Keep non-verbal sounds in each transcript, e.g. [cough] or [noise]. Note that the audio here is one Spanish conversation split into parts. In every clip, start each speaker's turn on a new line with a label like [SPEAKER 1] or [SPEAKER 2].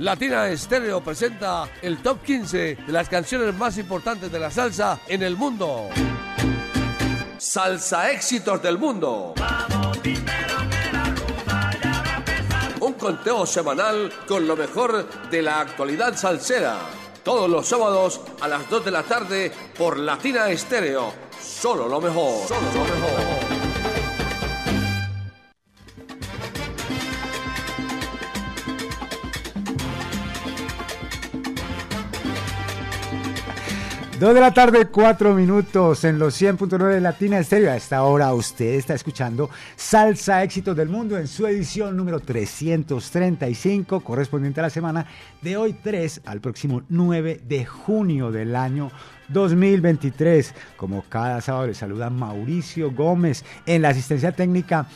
[SPEAKER 1] Latina Estéreo presenta el top 15 de las canciones más importantes de la salsa en el mundo. Salsa éxitos del mundo. Un conteo semanal con lo mejor de la actualidad salsera. Todos los sábados a las 2 de la tarde por Latina Estéreo. Solo lo mejor. Solo lo mejor.
[SPEAKER 2] Dos de la tarde, cuatro minutos en los 100.9 de Latina Estéreo. A esta hora usted está escuchando Salsa Éxitos del Mundo en su edición número 335, correspondiente a la semana de hoy 3 al próximo 9 de junio del año 2023. Como cada sábado le saluda Mauricio Gómez en la asistencia técnica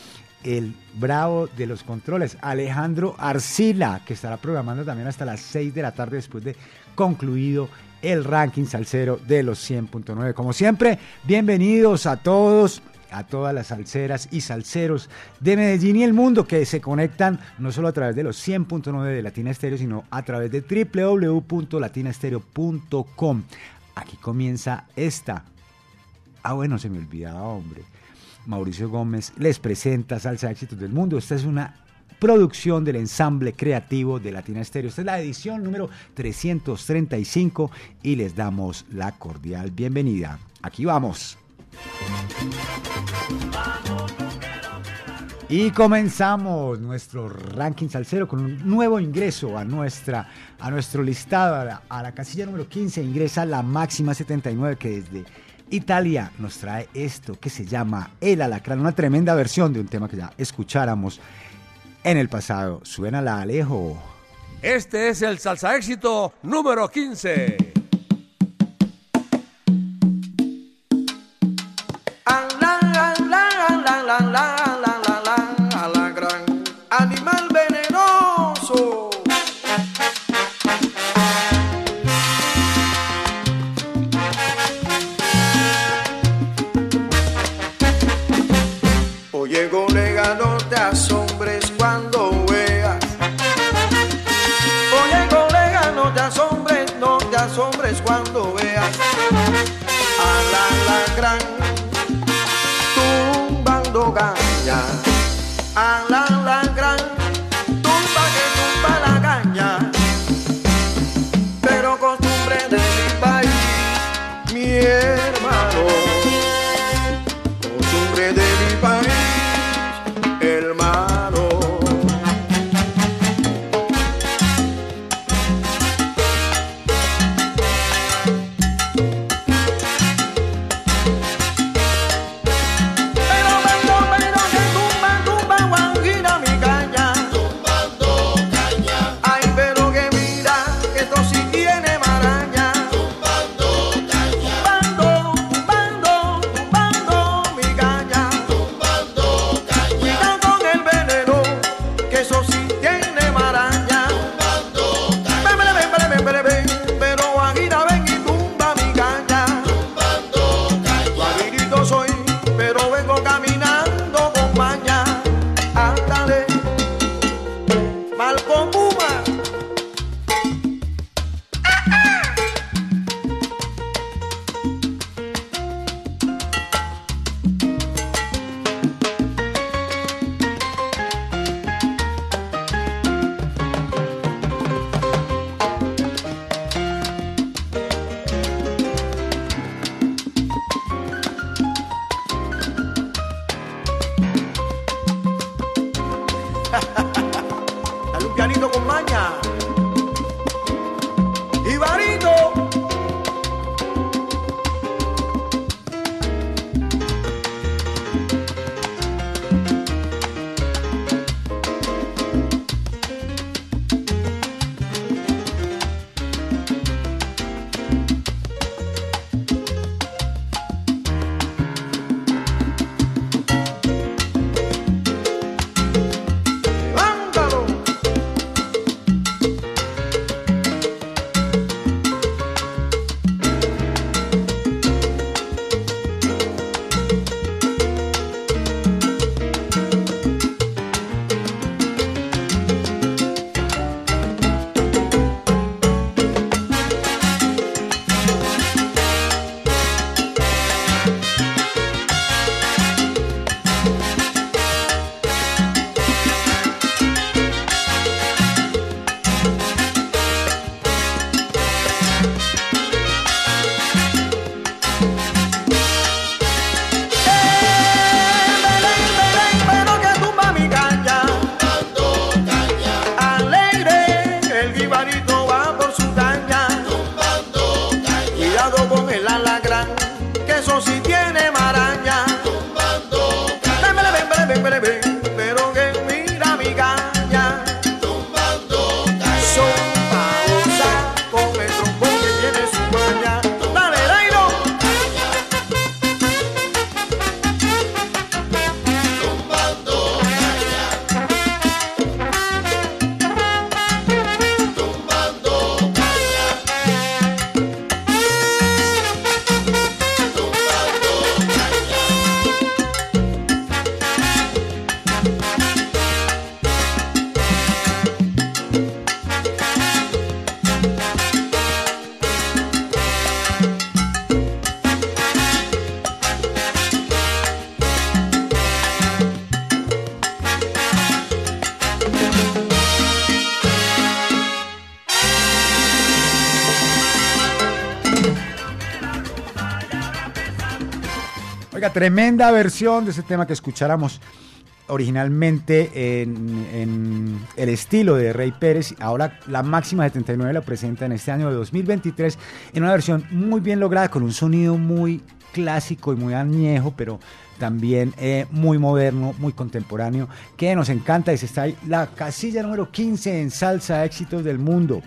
[SPEAKER 2] el bravo de los controles, Alejandro Arcila, que estará programando también hasta las 6 de la tarde después de concluido el ranking salsero de los 100.9. Como siempre, bienvenidos a todos a todas las salseras y salseros de Medellín y el mundo que se conectan no solo a través de los 100.9 de Latina Estéreo, sino a través de www.latinastereo.com. Aquí comienza esta. Ah, bueno, se me olvidaba, hombre. Mauricio Gómez les presenta Salsa Éxitos del Mundo. Esta es una producción del ensamble creativo de Latina Estéreo. Esta es la edición número 335 y les damos la cordial bienvenida. Aquí vamos. Y comenzamos nuestro ranking salsero con un nuevo ingreso a, nuestra, a nuestro listado. A la, a la casilla número 15 ingresa la máxima 79 que desde Italia nos trae esto que se llama El Alacrán, una tremenda versión de un tema que ya escucháramos en el pasado. Suena la Alejo.
[SPEAKER 1] Este es el salsa éxito número 15.
[SPEAKER 3] Animal
[SPEAKER 2] tremenda versión de ese tema que escucháramos originalmente en, el estilo de Rey Pérez. Ahora la máxima 79 la presenta en este año de 2023 en una versión muy bien lograda, con un sonido muy clásico y muy añejo, pero también eh, muy moderno, muy contemporáneo, que nos encanta. Y está ahí la casilla número 15 en salsa éxitos del mundo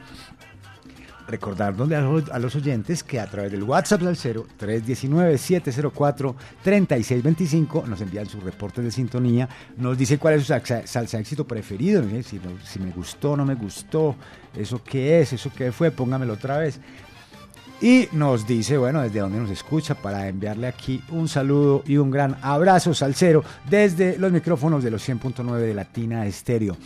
[SPEAKER 2] recordarnos a los, oyentes que a través del WhatsApp 0 319-704-3625 nos envían sus reportes de sintonía, nos dice cuál es su salsa, éxito preferido, si, si me gustó, no me gustó, eso qué es, eso qué fue, póngamelo otra vez. Y nos dice, bueno, desde dónde nos escucha para enviarle aquí un saludo y un gran abrazo salsero desde los micrófonos de los 100.9 de Latina Estéreo.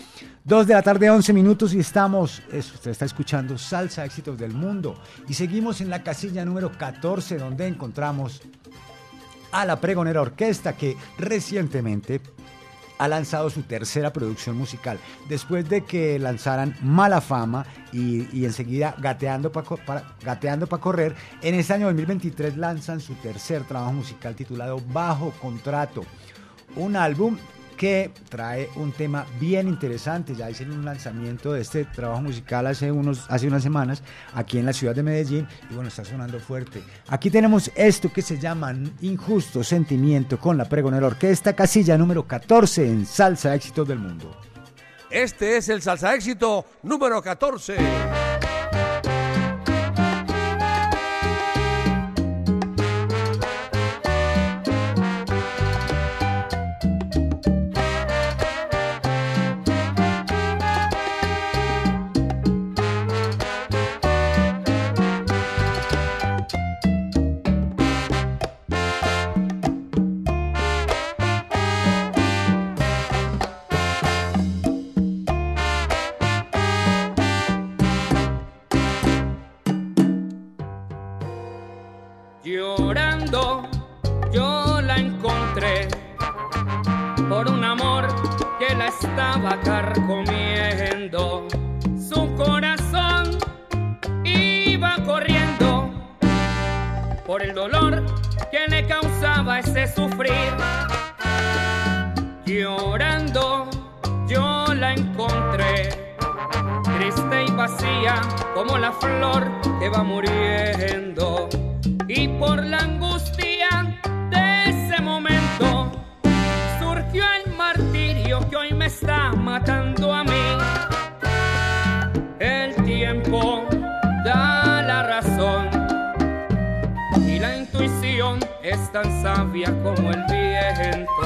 [SPEAKER 2] Dos de la tarde, 11 minutos y estamos, usted está escuchando Salsa Éxitos del Mundo y seguimos en la casilla número 14 donde encontramos a la Pregonera Orquesta que recientemente ha lanzado su tercera producción musical después de que lanzaran Mala Fama y, enseguida Gateando para Gateando para Correr. En este año 2023 lanzan su tercer trabajo musical titulado Bajo Contrato, un álbum que trae un tema bien interesante. Ya hice un lanzamiento de este trabajo musical hace, unos, hace unas semanas aquí en la ciudad de Medellín y bueno, está sonando fuerte. Aquí tenemos esto que se llama Injusto Sentimiento con la Pregonera Orquesta, casilla número 14 en Salsa Éxitos del Mundo.
[SPEAKER 4] Este es el Salsa Éxito número 14. por un amor que la estaba carcomiendo. Su corazón iba corriendo por el dolor que le causaba ese sufrir. Llorando yo la encontré, triste y vacía como la flor que va muriendo. Y por la angustia matando a mí. El tiempo da la razón y la intuición es tan sabia como el viento.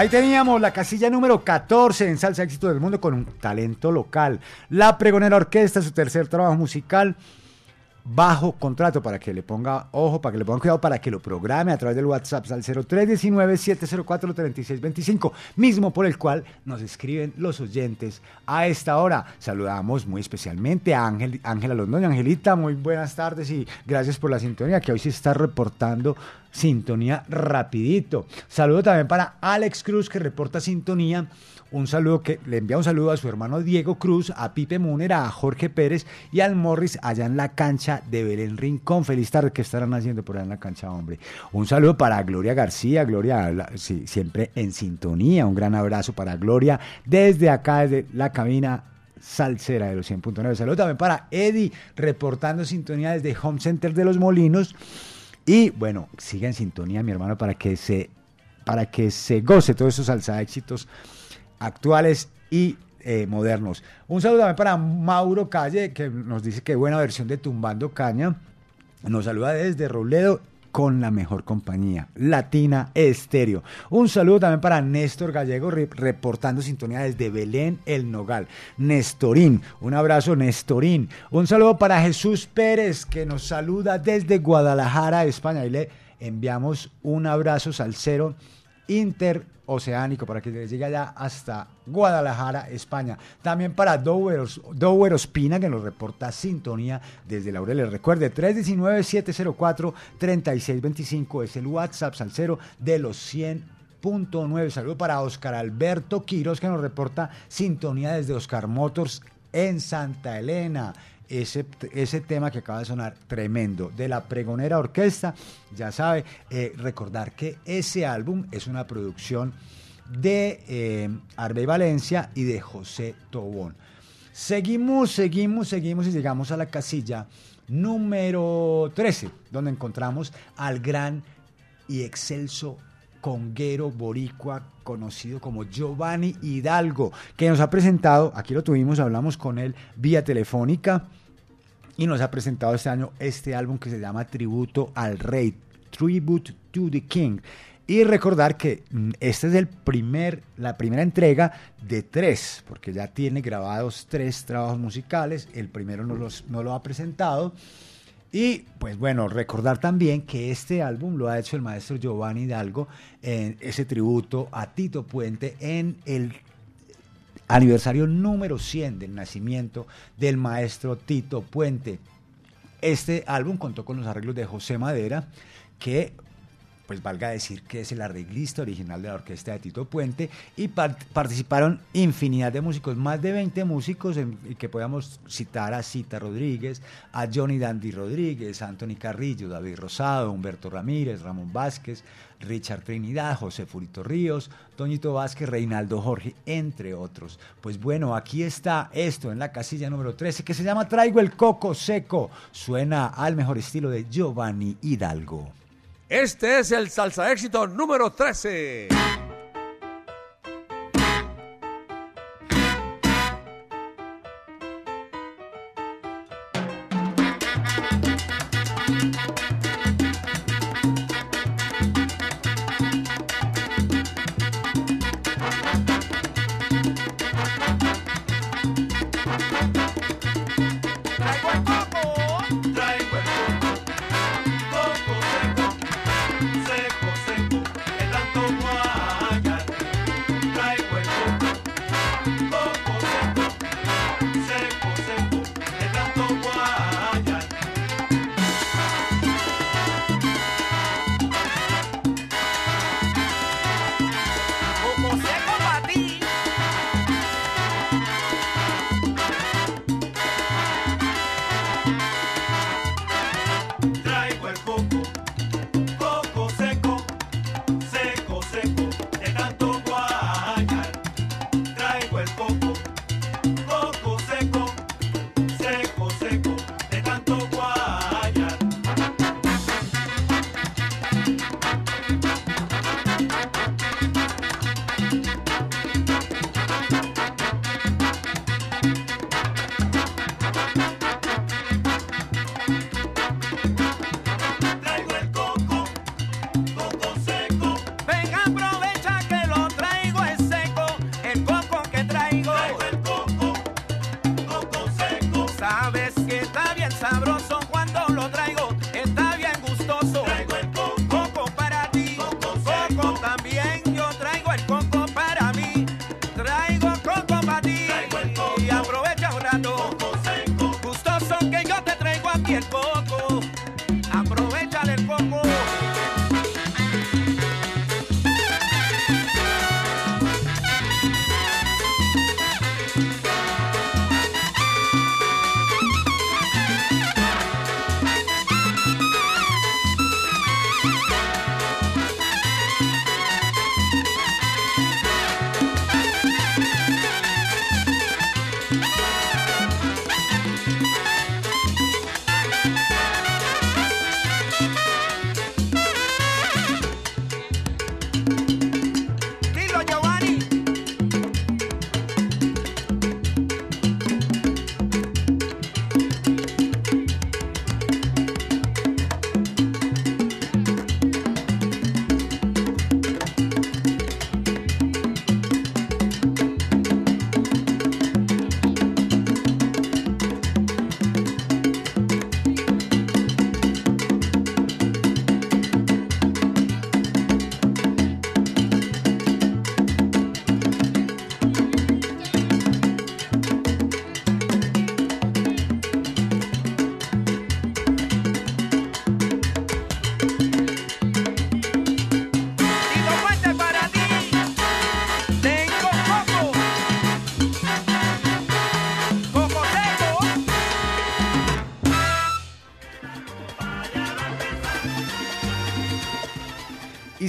[SPEAKER 2] Ahí teníamos la casilla número 14 en Salsa Éxito del Mundo con un talento local. La Pregonera Orquesta, su tercer trabajo musical bajo contrato para que le ponga ojo, para que le ponga cuidado, para que lo programe a través del WhatsApp al 0319-704-3625, mismo por el cual nos escriben los oyentes a esta hora. Saludamos muy especialmente a Ángel, Ángela Londoño. Angelita, muy buenas tardes y gracias por la sintonía que hoy se está reportando sintonía rapidito. Saludo también para Alex Cruz que reporta sintonía un saludo que le envía un saludo a su hermano Diego Cruz, a Pipe Múner, a Jorge Pérez y al Morris allá en la cancha de Belén Rincón. Feliz tarde que estarán haciendo por allá en la cancha, hombre. Un saludo para Gloria García, Gloria siempre en sintonía. Un gran abrazo para Gloria desde acá, desde la cabina salsera de los 100.9. Saludo también para Eddie, reportando sintonía desde Home Center de los Molinos. Y bueno, siga en sintonía, mi hermano, para que se, para que se goce todos esos salsa éxitos actuales y eh, modernos. Un saludo también para Mauro Calle, que nos dice que buena versión de Tumbando Caña. Nos saluda desde Robledo con la mejor compañía, Latina Estéreo. Un saludo también para Néstor Gallego, reportando sintonía desde Belén, El Nogal. Nestorín, un abrazo, Nestorín. Un saludo para Jesús Pérez, que nos saluda desde Guadalajara, España. Y le enviamos un abrazo salsero inter oceánico para que llegue allá hasta Guadalajara, España. También para Dower, Ospina, que nos reporta sintonía desde Laureles. Recuerde, 319-704-3625 es el WhatsApp salsero de los 100.9. Saludo para Oscar Alberto Quiros, que nos reporta sintonía desde Oscar Motors en Santa Elena ese, ese tema que acaba de sonar tremendo de la pregonera orquesta, ya sabe, eh, recordar que ese álbum es una producción de eh, Arbe Valencia y de José Tobón. Seguimos, seguimos, seguimos y llegamos a la casilla número 13, donde encontramos al gran y excelso conguero boricua conocido como Giovanni Hidalgo, que nos ha presentado, aquí lo tuvimos, hablamos con él vía telefónica, y nos ha presentado este año este álbum que se llama Tributo al Rey, Tribute to the King. Y recordar que mm, esta es el primer, la primera entrega de tres, porque ya tiene grabados tres trabajos musicales, el primero no, los, no lo ha presentado. Y pues bueno, recordar también que este álbum lo ha hecho el maestro Giovanni Hidalgo en ese tributo a Tito Puente en el aniversario número 100 del nacimiento del maestro Tito Puente. Este álbum contó con los arreglos de José Madera, que pues valga decir que es el arreglista original de la orquesta de Tito Puente, y participaron infinidad de músicos, más de 20 músicos, que podamos citar a Cita Rodríguez, a Johnny Dandy Rodríguez, a Anthony Carrillo, David Rosado, Humberto Ramírez, Ramón Vázquez, Richard Trinidad, José Furito Ríos, Toñito Vázquez, Reinaldo Jorge, entre otros. Pues bueno, aquí está esto en la casilla número 13 que se llama Traigo el Coco Seco. Suena al mejor estilo de Giovanni Hidalgo.
[SPEAKER 1] Este es el salsa éxito número 13.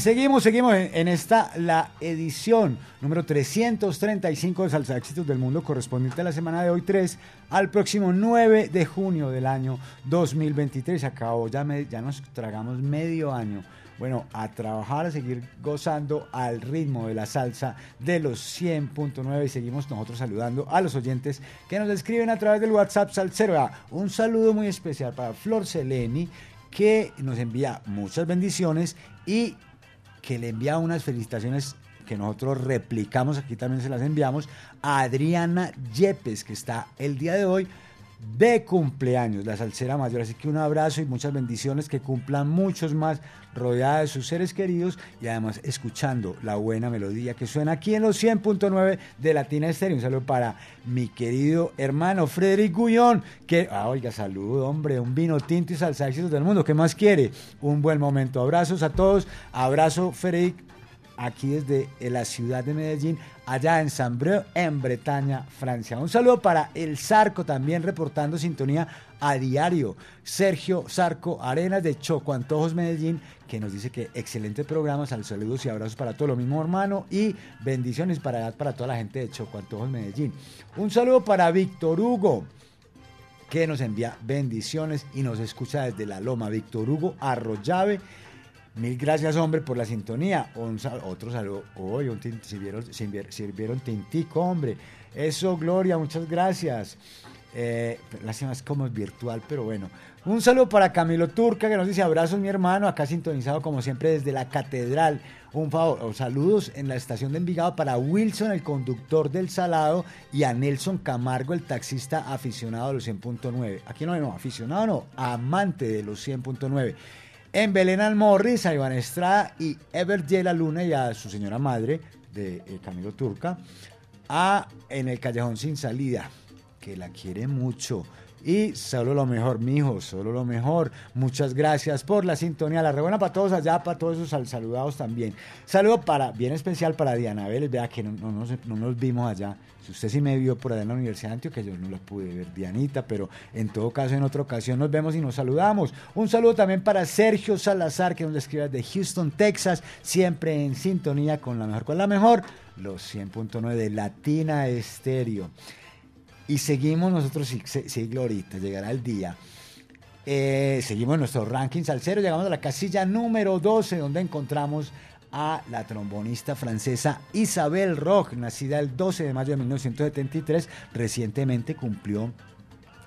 [SPEAKER 2] Seguimos, seguimos en, esta, la edición número 335 de Salsa Éxitos del Mundo, correspondiente a la semana de hoy 3 al próximo 9 de junio del año 2023. Acabó, ya, ya nos tragamos medio año. Bueno, a trabajar, a seguir gozando al ritmo de la salsa de los 100.9 y seguimos nosotros saludando a los oyentes que nos escriben a través del WhatsApp Salsero. Un saludo muy especial para Flor Seleni que nos envía muchas bendiciones y que le envía unas felicitaciones que nosotros replicamos, aquí también se las enviamos, a Adriana Yepes, que está el día de hoy de cumpleaños, la salsera mayor. Así que un abrazo y muchas bendiciones, que cumplan muchos más, rodeada de sus seres queridos y además escuchando la buena melodía que suena aquí en los 100.9 de Latina Estéreo. Un saludo para mi querido hermano Frederic Gullón, que, ah, oiga, saludo, hombre, un vino tinto y salsa éxitos del mundo. ¿Qué más quiere? Un buen momento. Abrazos a todos. Abrazo, Frederic, aquí desde la ciudad de Medellín, allá en Saint-Breu, en Bretaña, Francia. Un saludo para el Zarco, también reportando sintonía a diario. Sergio Zarco Arenas de Choco Antojos Medellín, que nos dice que excelente programa, sal- saludos y abrazos para todo lo mismo hermano y bendiciones para, para toda la gente de Choco Antojos Medellín. Un saludo para Víctor Hugo que nos envía bendiciones y nos escucha desde la Loma. Víctor Hugo Arroyave. Mil gracias, hombre, por la sintonía. Un otro saludo. Hoy tin- sirvieron, sirvier- sirvieron tintico, hombre. Eso, Gloria, muchas gracias. Eh, lástima, es como virtual, pero bueno. Un saludo para Camilo Turca, que nos dice abrazos, mi hermano, acá sintonizado como siempre desde la catedral. Un favor, saludos en la estación de Envigado para Wilson, el conductor del Salado, y a Nelson Camargo, el taxista aficionado de los 100.9. Aquí no, no, aficionado no, amante de los 100.9. En Belén Almorris, a Iván Estrada y Ever J. La Luna y a su señora madre, de eh, Camilo Turca, a En el Callejón Sin Salida, que la quiere mucho. Y solo lo mejor, mijo, solo lo mejor. Muchas gracias por la sintonía. La rebuena para todos allá, para todos esos sal- saludados también. Saludo para, bien especial para Diana Vélez, vea que no, no nos, no nos vimos allá. Si usted sí me vio por allá en la Universidad de Antioquia, yo no la pude ver, Dianita, pero en todo caso, en otra ocasión nos vemos y nos saludamos. Un saludo también para Sergio Salazar, que nos escribe de Houston, Texas, siempre en sintonía con la mejor. ¿Cuál es la mejor? Los 100.9 de Latina Estéreo. Y seguimos nosotros, sí, Glorita, llegará el día. Eh, seguimos nuestro ranking salsero, llegamos a la casilla número 12, donde encontramos a la trombonista francesa Isabel Roch, nacida el 12 de mayo de 1973, recientemente cumplió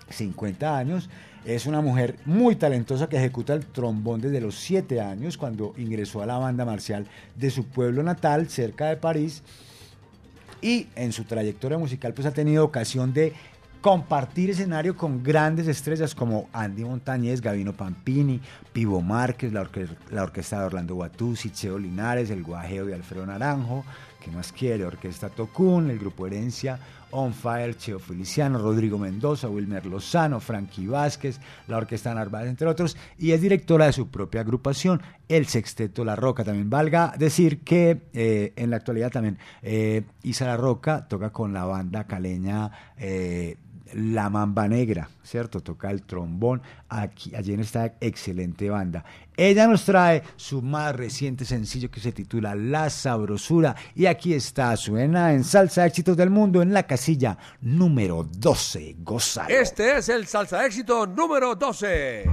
[SPEAKER 2] 50 años. Es una mujer muy talentosa que ejecuta el trombón desde los 7 años, cuando ingresó a la banda marcial de su pueblo natal, cerca de París y en su trayectoria musical pues ha tenido ocasión de compartir escenario con grandes estrellas como Andy Montañez, Gavino Pampini, Pivo Márquez, la, orque- la orquesta de Orlando Guatuzzi, Cheo Linares, el Guajeo de Alfredo Naranjo, ¿Qué más quiere? Orquesta Tocún, el grupo Herencia, On Fire, Cheo Feliciano, Rodrigo Mendoza, Wilmer Lozano, Frankie Vázquez, la Orquesta Narváez, entre otros, y es directora de su propia agrupación, el Sexteto La Roca. También valga decir que eh, en la actualidad también eh, Isa La Roca toca con la banda caleña. Eh, la Mamba Negra, ¿cierto? Toca el trombón aquí, allí en esta excelente banda. Ella nos trae su más reciente sencillo que se titula La Sabrosura y aquí está, suena en Salsa Éxitos del Mundo en la casilla número 12. Gózalo.
[SPEAKER 5] Este es el Salsa Éxito número 12.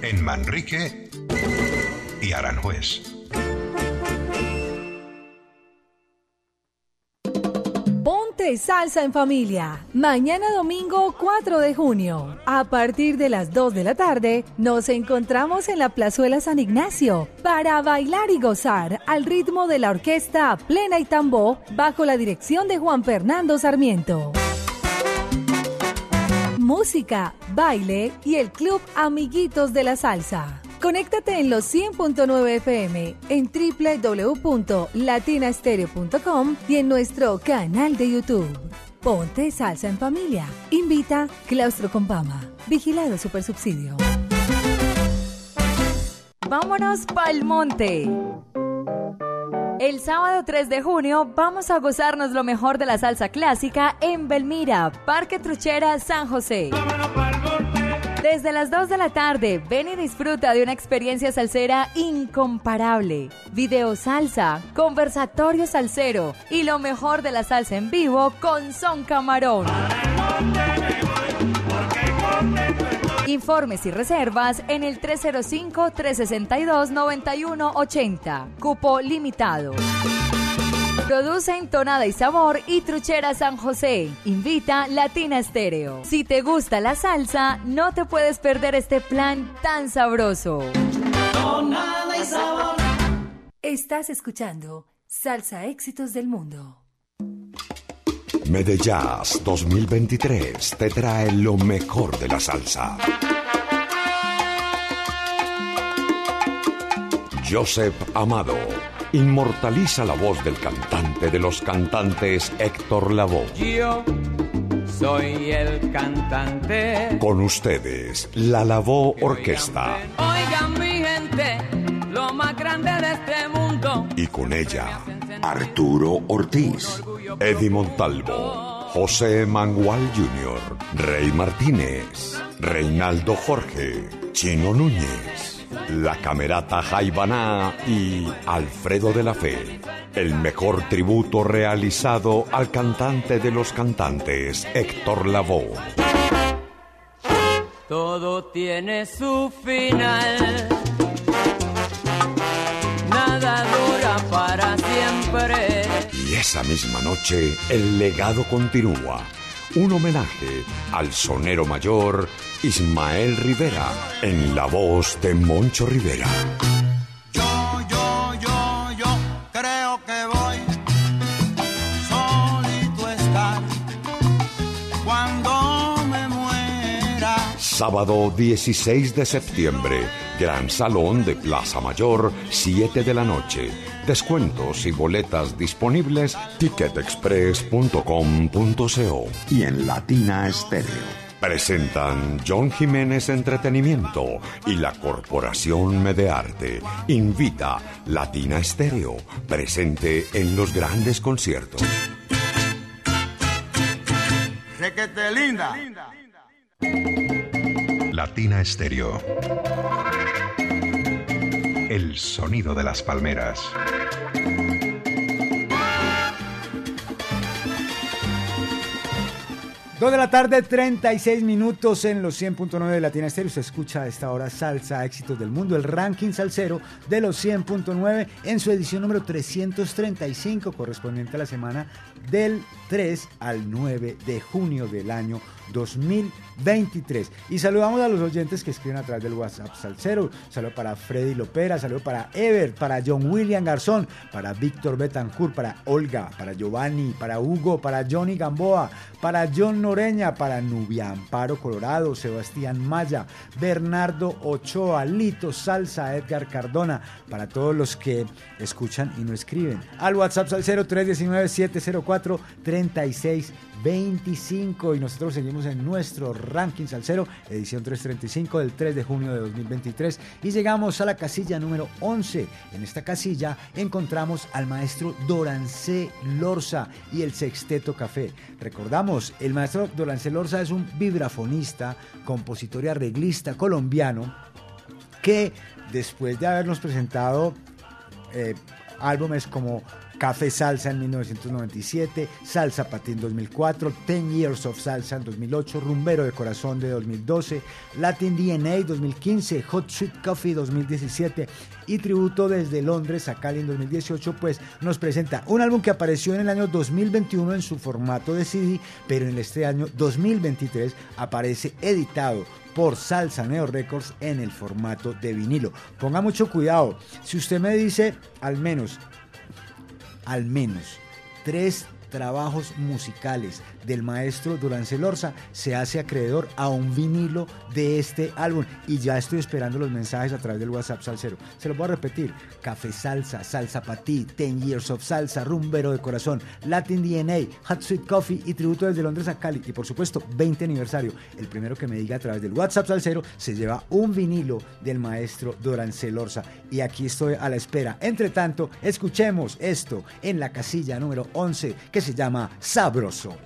[SPEAKER 6] En Manrique y Aranjuez.
[SPEAKER 7] Ponte salsa en familia. Mañana domingo 4 de junio, a partir de las 2 de la tarde, nos encontramos en la Plazuela San Ignacio para bailar y gozar al ritmo de la orquesta Plena y Tambó bajo la dirección de Juan Fernando Sarmiento música, baile y el club Amiguitos de la Salsa. Conéctate en los 100.9 FM, en www.latinastereo.com y en nuestro canal de YouTube. Ponte salsa en familia. Invita Claustro Compama. Vigilado Supersubsidio. Vámonos pa'l monte. El sábado 3 de junio vamos a gozarnos lo mejor de la salsa clásica en Belmira, Parque Truchera, San José. Desde las 2 de la tarde, ven y disfruta de una experiencia salsera incomparable. Video salsa, conversatorio salsero y lo mejor de la salsa en vivo con Son Camarón. Informes y reservas en el 305-362-9180. Cupo limitado. Produce Entonada y Sabor y Truchera San José. Invita Latina Estéreo. Si te gusta la salsa, no te puedes perder este plan tan sabroso. Tonada y Sabor. Estás escuchando Salsa Éxitos del Mundo.
[SPEAKER 8] Medellas 2023 te trae lo mejor de la salsa. Joseph Amado inmortaliza la voz del cantante de los cantantes Héctor Lavoe.
[SPEAKER 9] Yo soy el cantante.
[SPEAKER 8] Con ustedes, la Lavoe Orquesta.
[SPEAKER 9] Oigan mi gente, lo más grande de este mundo.
[SPEAKER 8] Y con ella, Arturo Ortiz, Eddie Montalvo, José Mangual Jr., Rey Martínez, Reinaldo Jorge, Chino Núñez. La Camerata Jaibaná y Alfredo de la Fe. El mejor tributo realizado al cantante de los cantantes, Héctor Lavoe.
[SPEAKER 9] Todo tiene su final.
[SPEAKER 8] Esa misma noche, el legado continúa. Un homenaje al sonero mayor Ismael Rivera en la voz de Moncho Rivera.
[SPEAKER 3] Yo, yo, yo, yo creo que voy solito estar cuando me muera.
[SPEAKER 8] Sábado 16 de septiembre, Gran Salón de Plaza Mayor, 7 de la noche. Descuentos y boletas disponibles ticketexpress.com.co y en Latina Estéreo. Presentan John Jiménez Entretenimiento y la Corporación Medearte. Invita Latina Estéreo, presente en los grandes conciertos.
[SPEAKER 3] Requete linda.
[SPEAKER 6] Latina Estéreo. El sonido de las palmeras.
[SPEAKER 2] Dos de la tarde, 36 minutos en los 100.9 de Latina Estéreo. Se escucha a esta hora Salsa Éxitos del Mundo, el ranking salsero de los 100.9 en su edición número 335, correspondiente a la semana del 3 al 9 de junio del año 2023. Y saludamos a los oyentes que escriben a través del WhatsApp Salcero. Saludo para Freddy Lopera, saludo para Ever, para John William Garzón, para Víctor Betancourt, para Olga, para Giovanni, para Hugo, para Johnny Gamboa, para John Noreña, para Nubia Amparo Colorado, Sebastián Maya, Bernardo Ochoa, Lito Salsa, Edgar Cardona, para todos los que escuchan y no escriben. Al WhatsApp Salcero 319 704 36 25 y nosotros seguimos en nuestro ranking salsero, edición 335 del 3 de junio de 2023 y llegamos a la casilla número 11. En esta casilla encontramos al maestro Dorancé Lorza y el Sexteto Café. Recordamos, el maestro Dorancé Lorza es un vibrafonista, compositor y arreglista colombiano que después de habernos presentado eh, álbumes como Café Salsa en 1997, Salsa Patín 2004, Ten Years of Salsa en 2008, Rumbero de Corazón de 2012, Latin DNA 2015, Hot Sweet Coffee 2017 y Tributo desde Londres a Cali en 2018, pues nos presenta un álbum que apareció en el año 2021 en su formato de CD, pero en este año 2023 aparece editado por Salsa Neo Records en el formato de vinilo. Ponga mucho cuidado. Si usted me dice al menos, al menos, tres trabajos musicales del maestro Durán Celorza se hace acreedor a un vinilo de este álbum y ya estoy esperando los mensajes a través del WhatsApp Salsero. Se los voy a repetir. Café Salsa, Salsa Patí, Ten Years of Salsa, Rumbero de Corazón, Latin DNA, Hot Sweet Coffee y Tributo desde Londres a Cali y por supuesto 20 aniversario. El primero que me diga a través del WhatsApp Salsero se lleva un vinilo del maestro Durán Celorza y aquí estoy a la espera. Entre tanto, escuchemos esto en la casilla número 11 que se llama Sabroso.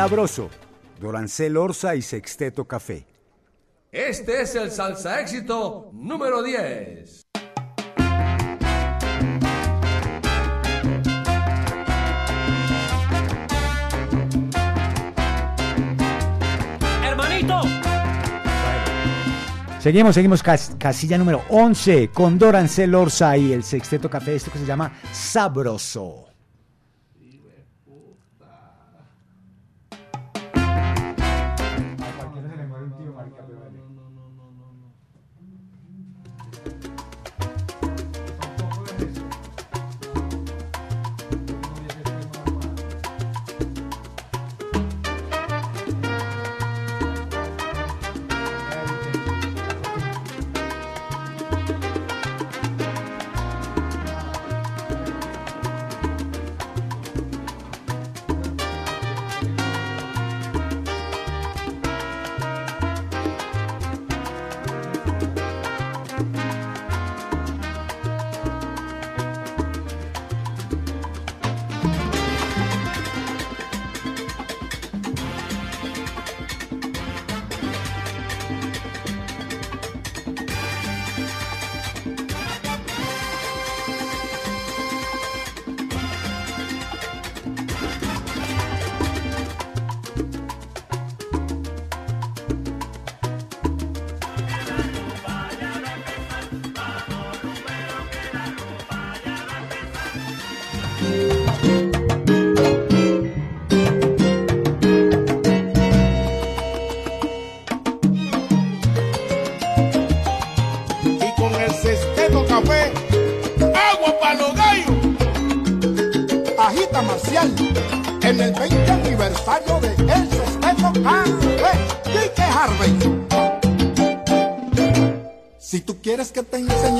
[SPEAKER 2] Sabroso, Dorancel Orza y Sexteto Café.
[SPEAKER 1] Este es el salsa éxito número 10.
[SPEAKER 9] Hermanito.
[SPEAKER 2] Seguimos, seguimos, cas- casilla número 11 con Dorancel Orza y el Sexteto Café, esto que se llama Sabroso.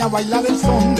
[SPEAKER 10] A bailar el son,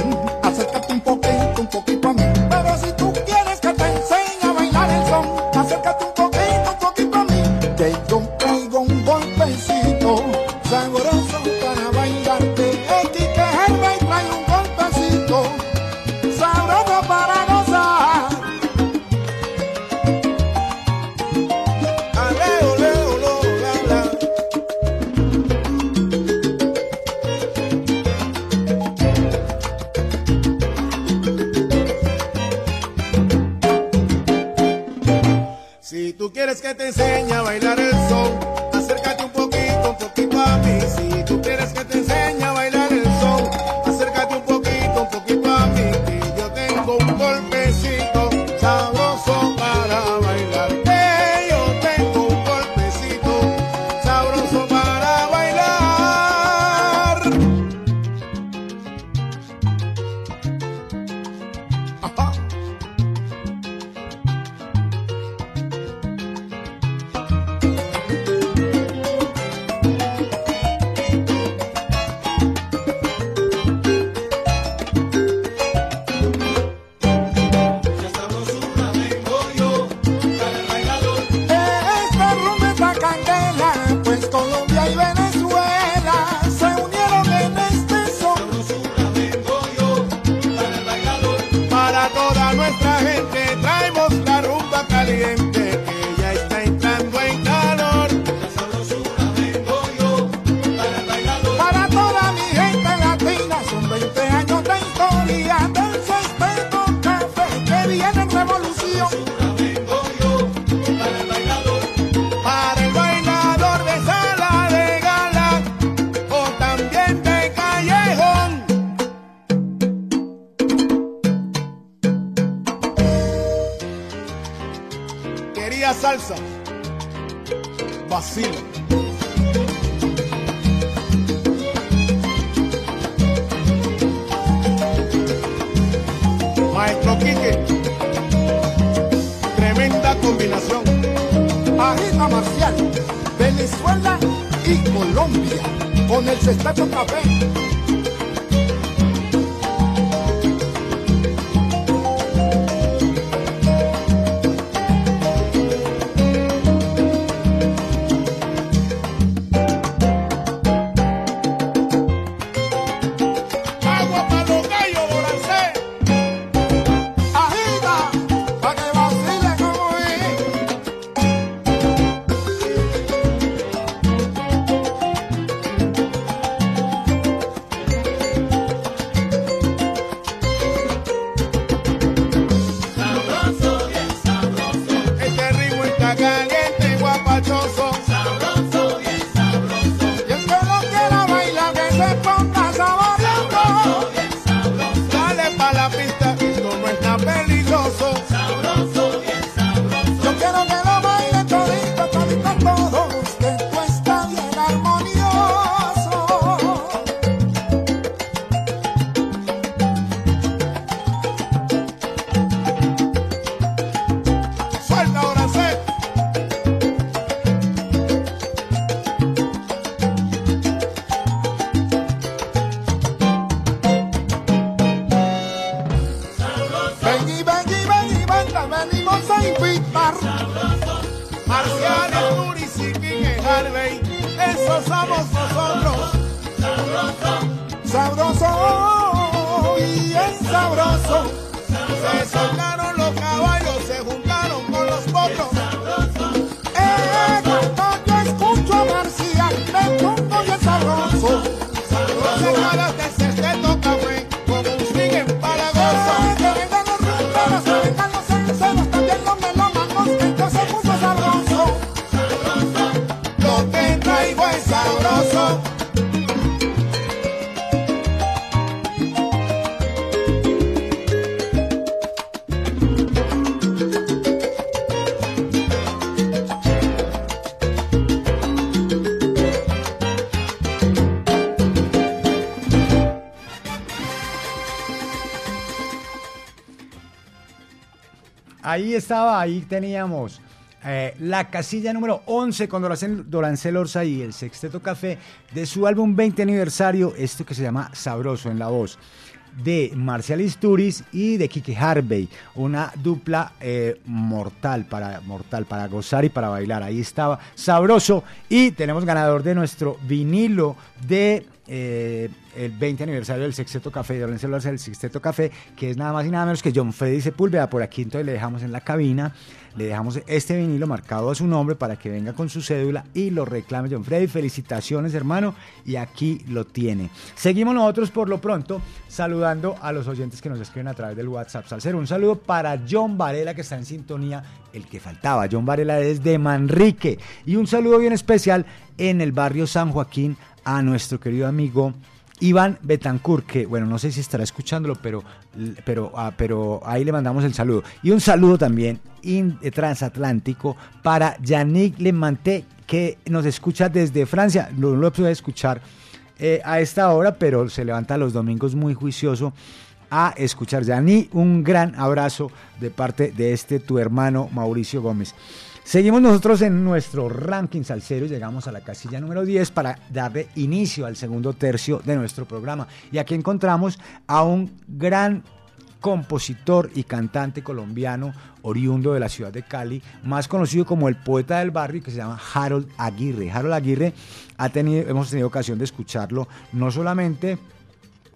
[SPEAKER 2] Ahí estaba, ahí teníamos eh, la casilla número 11 con Dorancel, Orza y el Sexteto Café de su álbum 20 aniversario, esto que se llama Sabroso en la voz de Marcial Isturiz y de Kike Harvey, una dupla eh, mortal para mortal para gozar y para bailar. Ahí estaba Sabroso y tenemos ganador de nuestro vinilo de eh, el 20 aniversario del Sexteto Café, de Lorenzo Lorza del Sexteto Café, que es nada más y nada menos que John Freddy Sepúlveda. Por aquí entonces le dejamos en la cabina, le dejamos este vinilo marcado a su nombre para que venga con su cédula y lo reclame John Freddy. Felicitaciones, hermano, y aquí lo tiene. Seguimos nosotros por lo pronto saludando a los oyentes que nos escriben a través del WhatsApp. Salcero, un saludo para John Varela que está en sintonía, el que faltaba. John Varela desde Manrique. Y un saludo bien especial en el barrio San Joaquín a nuestro querido amigo Iván Betancourt, que bueno, no sé si estará escuchándolo, pero, pero, ah, pero ahí le mandamos el saludo. Y un saludo también in- transatlántico para Yannick Lemanté, que nos escucha desde Francia. Lo, lo puede escuchar eh, a esta hora, pero se levanta los domingos muy juicioso a escuchar. Yani, un gran abrazo de parte de este tu hermano Mauricio Gómez. Seguimos nosotros en nuestro ranking salsero y llegamos a la casilla número 10 para darle inicio al segundo tercio de nuestro programa. Y aquí encontramos a un gran compositor y cantante colombiano oriundo de la ciudad de Cali, más conocido como el poeta del barrio, que se llama Harold Aguirre. Harold Aguirre ha tenido, hemos tenido ocasión de escucharlo no solamente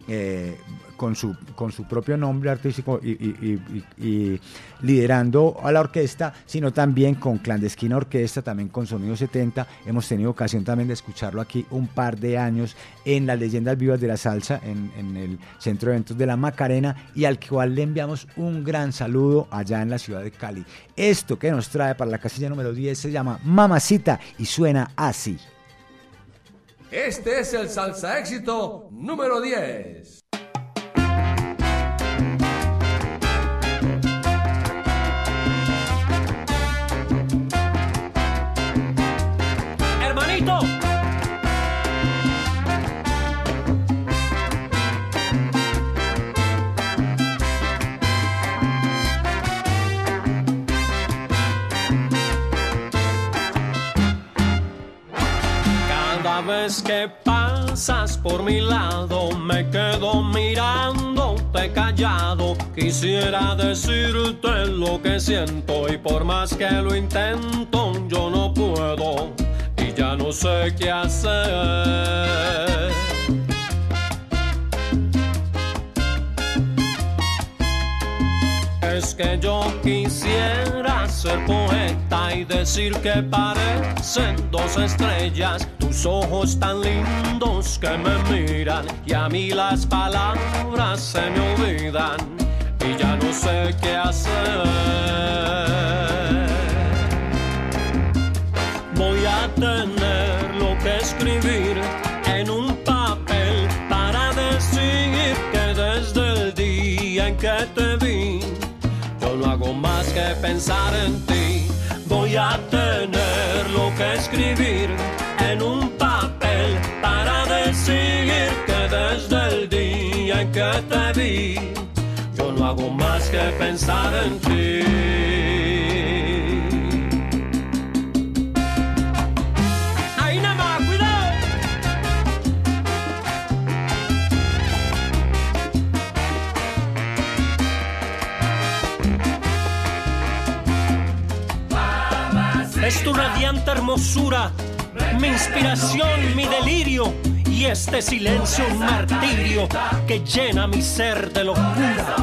[SPEAKER 2] eh, con, su, con su propio nombre artístico y, liderando a la orquesta, sino también con Clandestina Orquesta, también con Sonido 70. Hemos tenido ocasión también de escucharlo aquí un par de años en las leyendas vivas de la salsa, en, en el Centro de Eventos de la Macarena, y al cual le enviamos un gran saludo allá en la ciudad de Cali. Esto que nos trae para la casilla número 10 se llama Mamacita y suena así.
[SPEAKER 1] Este es el salsa éxito número 10.
[SPEAKER 11] Que pasas por mi lado me quedo mirándote callado. Quisiera decirte lo que siento y por más que lo intento yo no puedo y ya no sé qué hacer. Es que yo ser poeta y decir que parecen dos estrellas, tus ojos tan lindos que me miran y a mí las palabras se me olvidan y ya no sé qué hacer. Voy a tener lo que escribir en un papel para decir que desde el día en que te yo no hago más que pensar en ti. Voy a tener lo que escribir en un papel para decir que desde el día en que te vi, yo no hago más que pensar en ti. Mi inspiración, mi delirio y este silencio un martirio que llena mi ser de locura.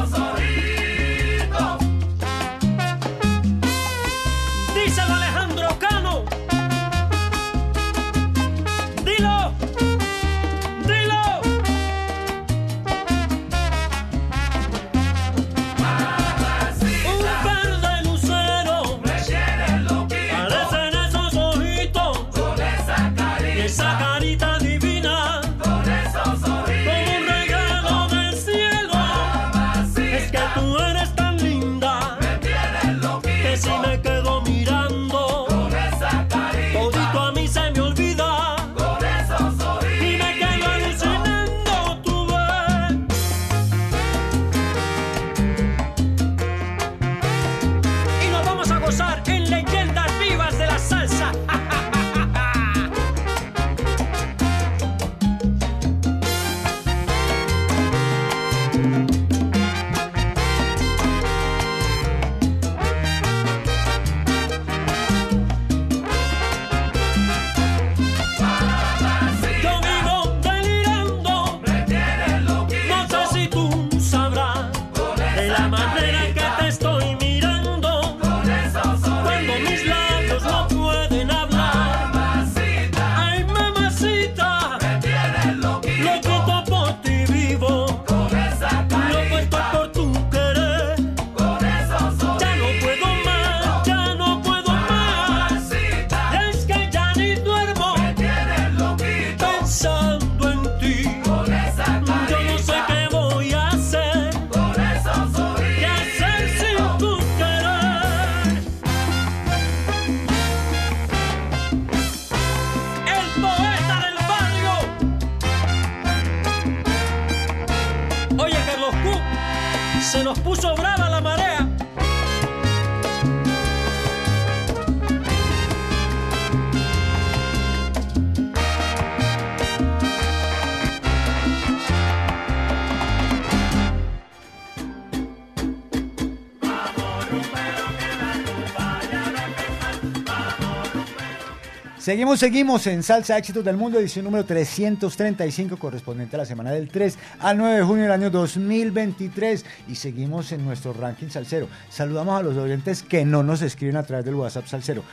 [SPEAKER 2] Seguimos, seguimos en Salsa Éxitos del Mundo, edición número 335, correspondiente a la semana del 3 al 9 de junio del año 2023. Y seguimos en nuestro ranking salsero. Saludamos a los oyentes que no nos escriben a través del WhatsApp salsero.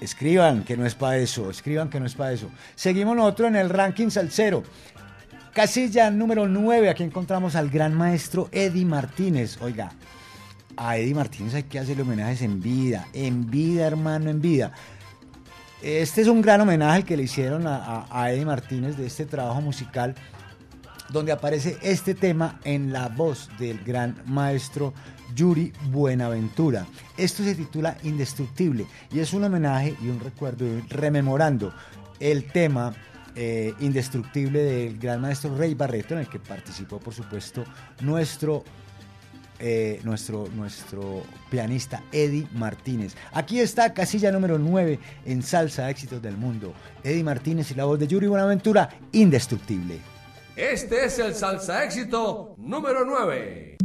[SPEAKER 2] Escriban que no es para eso, escriban que no es para eso. Seguimos nosotros en el ranking salsero. Casilla número 9, aquí encontramos al gran maestro Eddie Martínez. Oiga, a Eddie Martínez hay que hacerle homenajes en vida, en vida, hermano, en vida. Este es un gran homenaje que le hicieron a, a- Eddie Martínez de este trabajo musical, donde aparece este tema en la voz del gran maestro Yuri Buenaventura. Esto se titula Indestructible y es un homenaje y un recuerdo rememorando el tema eh, Indestructible del gran maestro Rey Barreto, en el que participó, por supuesto, nuestro eh, nuestro, nuestro pianista Eddie Martínez. Aquí está casilla número 9 en Salsa Éxitos del Mundo. Eddie Martínez y la voz de Yuri Buenaventura, indestructible.
[SPEAKER 1] Este es el salsa éxito número 9.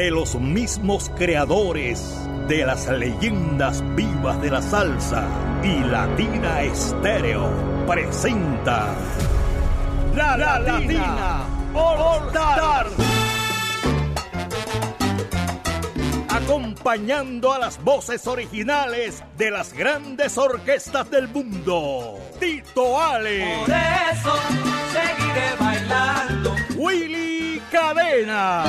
[SPEAKER 12] De los mismos creadores de las leyendas vivas de la salsa y Latina Estéreo presenta La Latina, All Star. Acompañando a las voces originales de las grandes orquestas del mundo. Tito Ale.
[SPEAKER 3] Por eso seguiré bailando.
[SPEAKER 12] Willy Cadena.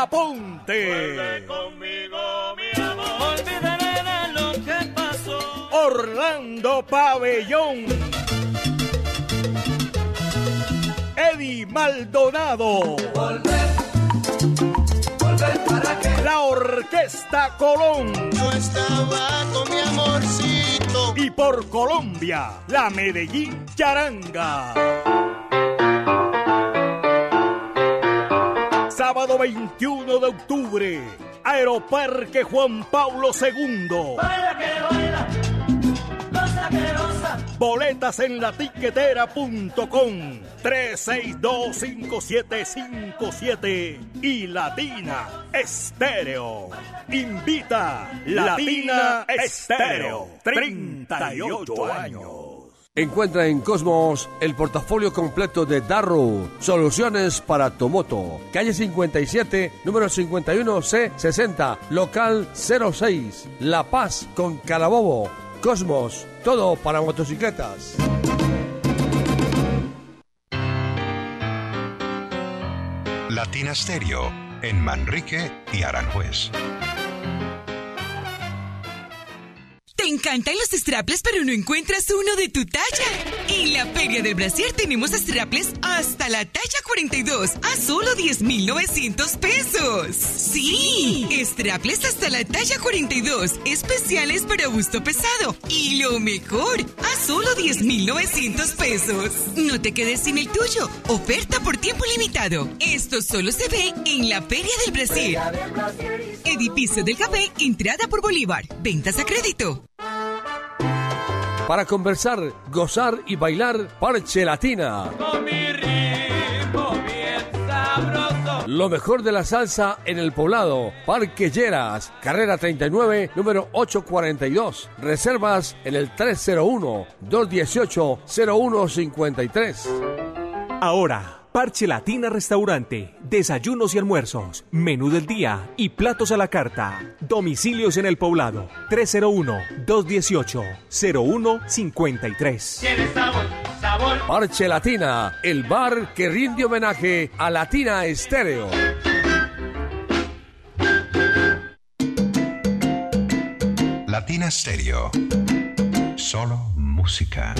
[SPEAKER 12] Aponte.
[SPEAKER 13] conmigo, mi amor. Olvidaré de lo que pasó.
[SPEAKER 12] Orlando Pabellón. Eddie Maldonado.
[SPEAKER 3] Volver, volver para que
[SPEAKER 12] La Orquesta Colón.
[SPEAKER 3] yo estaba con mi amorcito.
[SPEAKER 12] Y por Colombia, la Medellín Charanga. Sábado 21 de octubre, Aeroparque Juan Pablo II.
[SPEAKER 3] Baila que baila, que.
[SPEAKER 12] Boletas en la tiquetera.com 3625757 y Latina Estéreo. Invita Latina Estéreo. 38 años.
[SPEAKER 1] Encuentra en Cosmos el portafolio completo de Darrow, soluciones para tu moto. Calle 57, número 51C60, local 06, La Paz con Calabobo. Cosmos, todo para motocicletas.
[SPEAKER 6] Latina Stereo en Manrique y Aranjuez.
[SPEAKER 14] Encantan los strapless, pero no encuentras uno de tu talla. En la Feria del Brasier tenemos strapless hasta la talla 42 a solo 10,900 pesos. Sí, strapless hasta la talla 42, especiales para busto pesado. Y lo mejor, a solo 10,900 pesos. No te quedes sin el tuyo. Oferta por tiempo limitado. Esto solo se ve en la Feria del Brasier. Edificio del Café, entrada por Bolívar. Ventas a crédito.
[SPEAKER 1] Para conversar, gozar y bailar, Parche Latina.
[SPEAKER 13] Con mi ritmo bien sabroso.
[SPEAKER 1] Lo mejor de la salsa en el poblado. Parque Lleras, carrera 39, número 842. Reservas en el 301-218-0153.
[SPEAKER 15] Ahora, Parche Latina Restaurante, desayunos y almuerzos, menú del día y platos a la carta. Domicilios en el poblado 301-218-0153.
[SPEAKER 3] Tiene sabor, sabor.
[SPEAKER 1] Parche Latina, el bar que rinde homenaje a Latina Estéreo.
[SPEAKER 6] Latina Stereo. Solo música.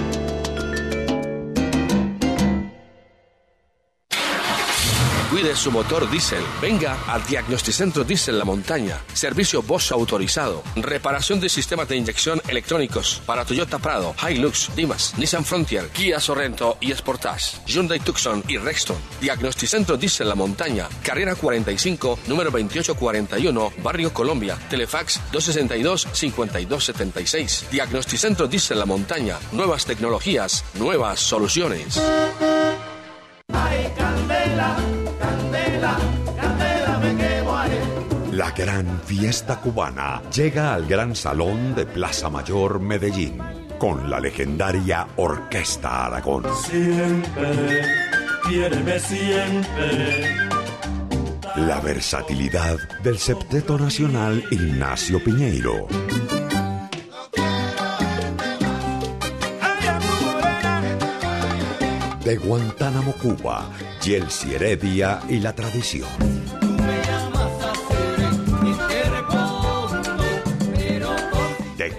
[SPEAKER 1] Cuide su motor diésel. Venga al Diagnosticentro Diesel La Montaña. Servicio Bosch autorizado. Reparación de sistemas de inyección electrónicos para Toyota Prado, Hilux, Dimas, Nissan Frontier, Kia Sorrento y Sportage, Hyundai Tucson y Rexton. Diagnosticentro Diesel La Montaña. Carrera 45, número 2841, Barrio Colombia. Telefax 262-5276. Diagnosticentro Diesel La Montaña. Nuevas tecnologías, nuevas soluciones.
[SPEAKER 8] Gran fiesta cubana llega al Gran Salón de Plaza Mayor Medellín con la legendaria Orquesta Aragón.
[SPEAKER 3] Siempre, quiéreme siempre.
[SPEAKER 8] La versatilidad del septeto nacional Ignacio Piñeiro. De Guantánamo, Cuba, Yelsi Heredia y la tradición.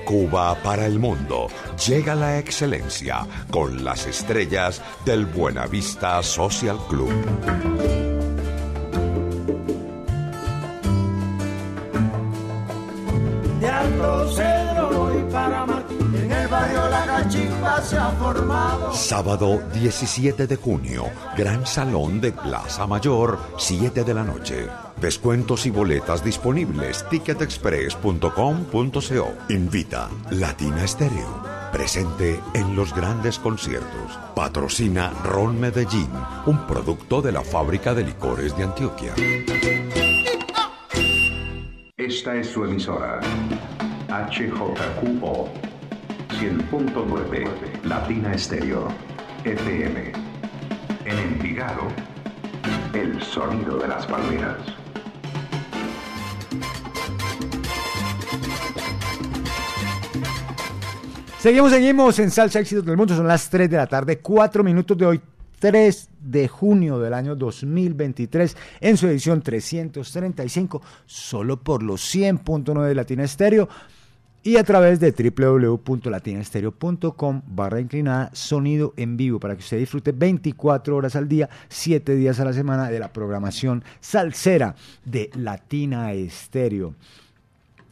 [SPEAKER 8] Cuba para el mundo llega la excelencia con las estrellas del Buenavista Social Club.
[SPEAKER 3] Barrio La Cachimba se ha formado.
[SPEAKER 8] Sábado 17 de junio, Gran Salón de Plaza Mayor, 7 de la noche. Descuentos y boletas disponibles. Ticketexpress.com.co. Invita Latina Estéreo. Presente en los grandes conciertos. Patrocina Ron Medellín, un producto de la fábrica de licores de Antioquia.
[SPEAKER 16] Esta es su emisora. HJQO 100.9 Latina Estéreo FM. En Envigado, el sonido de las palmeras.
[SPEAKER 2] Seguimos, seguimos en Salsa Éxitos del Mundo. Son las 3 de la tarde, 4 minutos de hoy, 3 de junio del año 2023, en su edición 335, solo por los 100.9 de Latina Estéreo y a través de www.latinaestereo.com barra inclinada sonido en vivo para que usted disfrute 24 horas al día, 7 días a la semana de la programación salsera de Latina Estéreo.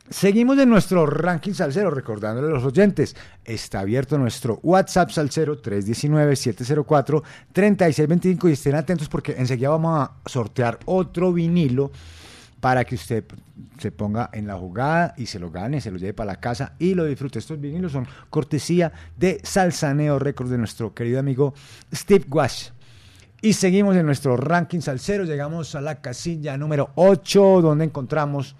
[SPEAKER 2] Seguimos en nuestro ranking salsero, recordándole a los oyentes, está abierto nuestro WhatsApp salsero 319-704-3625 y estén atentos porque enseguida vamos a sortear otro vinilo para que usted se ponga en la jugada y se lo gane, se lo lleve para la casa y lo disfrute. Estos vinilos son cortesía de Salsaneo Records de nuestro querido amigo Steve Wash. Y seguimos en nuestro ranking salsero, llegamos a la casilla número 8, donde encontramos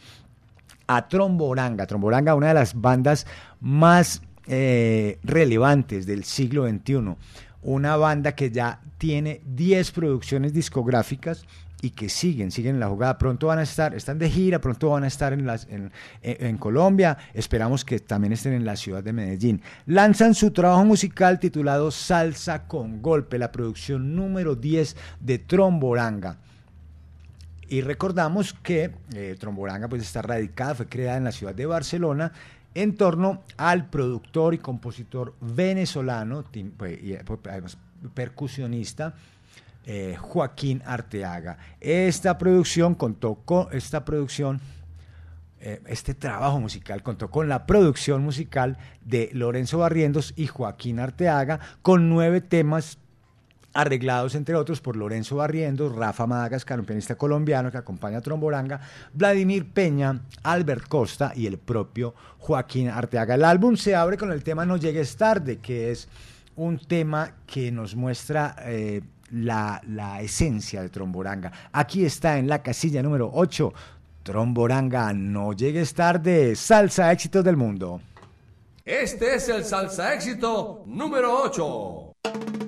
[SPEAKER 2] a Tromboranga. Tromboranga, una de las bandas más eh, relevantes del siglo XXI. Una banda que ya tiene 10 producciones discográficas y que siguen, siguen en la jugada. Pronto van a estar, están de gira, pronto van a estar en, en, Colombia. Esperamos que también estén en la ciudad de Medellín. Lanzan su trabajo musical titulado Salsa con Golpe, la producción número 10 de Tromboranga. Y recordamos que eh, Tromboranga pues, está radicada, fue creada en la ciudad de Barcelona en torno al productor y compositor venezolano, pues, pues, percusionista, eh, Joaquín Arteaga. Esta producción contó con esta producción, eh, este trabajo musical contó con la producción musical de Lorenzo Barrientos y Joaquín Arteaga, con nueve temas arreglados entre otros por Lorenzo Barrientos, Rafa Madagascar, un pianista colombiano que acompaña a Tromboranga, Vladimir Peña, Albert Costa y el propio Joaquín Arteaga. El álbum se abre con el tema No llegues tarde, que es un tema que nos muestra eh, la, la esencia de Tromboranga. Aquí está en la casilla número 8, Tromboranga, No llegues tarde, salsa éxitos del mundo.
[SPEAKER 1] Este es el salsa éxito número 8.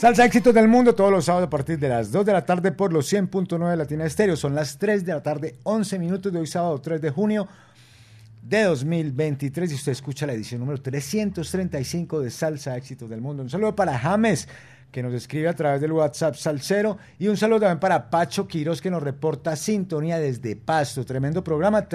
[SPEAKER 2] Salsa éxitos del mundo todos los sábados a partir de las 2 de la tarde por los 100.9 de Latina Estéreo. Son las 3 de la tarde, 11 minutos de hoy sábado 3 de junio de 2023 y usted escucha la edición número 335 de Salsa éxitos del mundo. Un saludo para James que nos escribe a través del WhatsApp Salcero y un saludo también para Pacho Quiroz que nos reporta sintonía desde Pasto. Tremendo programa,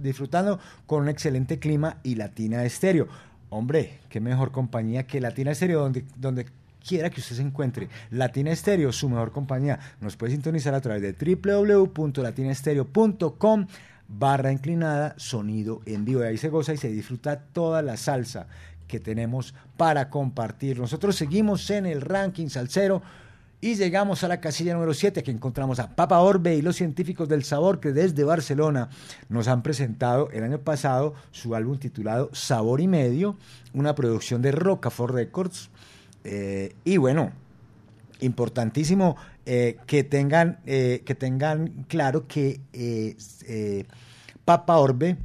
[SPEAKER 2] disfrutando con un excelente clima y Latina Estéreo. Hombre, qué mejor compañía que Latina Estéreo, donde quiera que usted se encuentre. Latina Estéreo, su mejor compañía. Nos puede sintonizar a través de www.latinaestereo.com barra inclinada, sonido en vivo. Y ahí se goza y se disfruta toda la salsa que tenemos para compartir. Nosotros seguimos en el ranking salsero y llegamos a la casilla número 7, que encontramos a Papa Orbe y los científicos del sabor que desde Barcelona nos han presentado el año pasado su álbum titulado Sabor y Medio, una producción de Rocafort Records. Eh, y bueno, importantísimo eh, que, tengan, eh, que tengan claro que Papa Orbe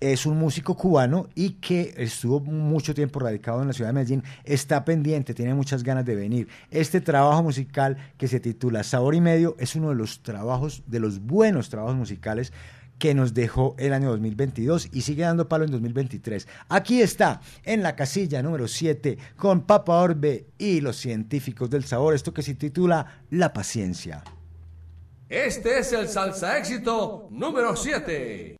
[SPEAKER 2] es un músico cubano y que estuvo mucho tiempo radicado en la ciudad de Medellín, está pendiente, tiene muchas ganas de venir. Este trabajo musical que se titula Sabor y Medio es uno de los trabajos, de los buenos trabajos musicales que nos dejó el año 2022 y sigue dando palo en 2023. Aquí está, en la casilla número 7, con Papa Orbe y los científicos del sabor, esto que se titula La paciencia.
[SPEAKER 1] Este es el salsa éxito número 7.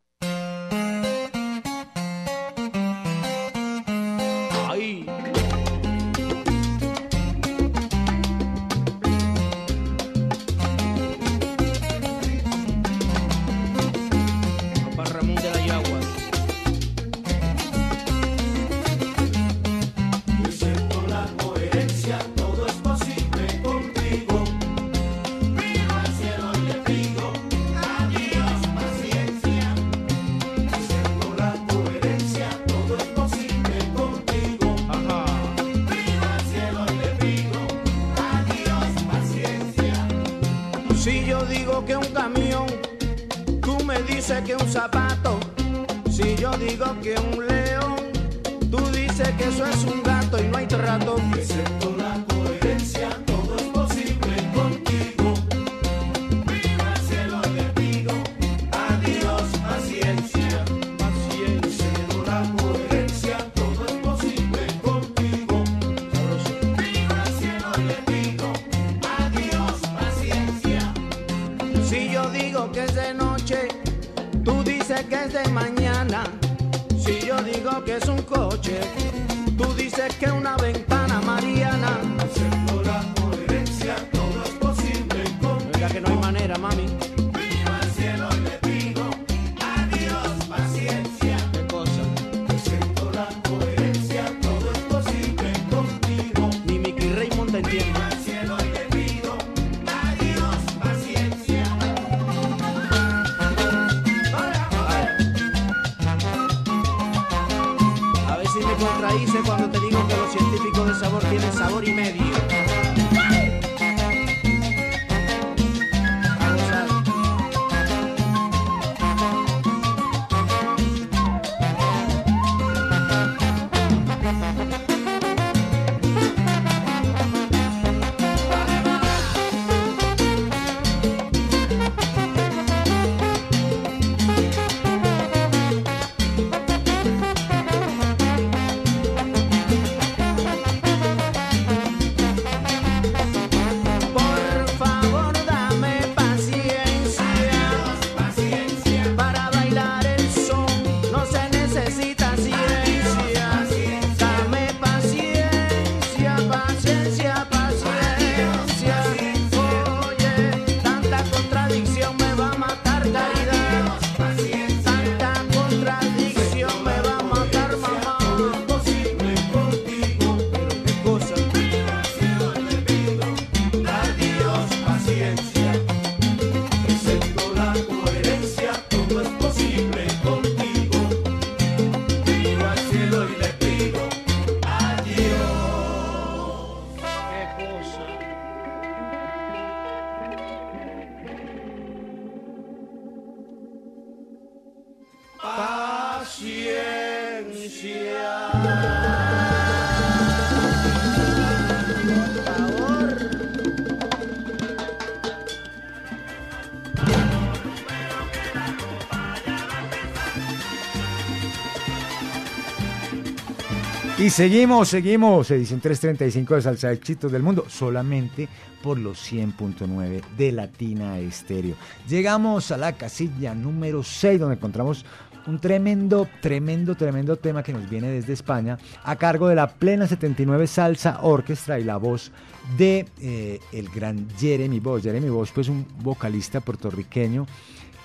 [SPEAKER 2] Seguimos, seguimos, edición 335 de Salsa Éxitos del Mundo, solamente por los 100.9 de Latina Estéreo. Llegamos a la casilla número 6, donde encontramos un tremendo, tremendo, tremendo tema que nos viene desde España, a cargo de la Plena 79 Salsa Orquestra y la voz de eh, el gran Jeremy Bosch. Jeremy Bosch, pues un vocalista puertorriqueño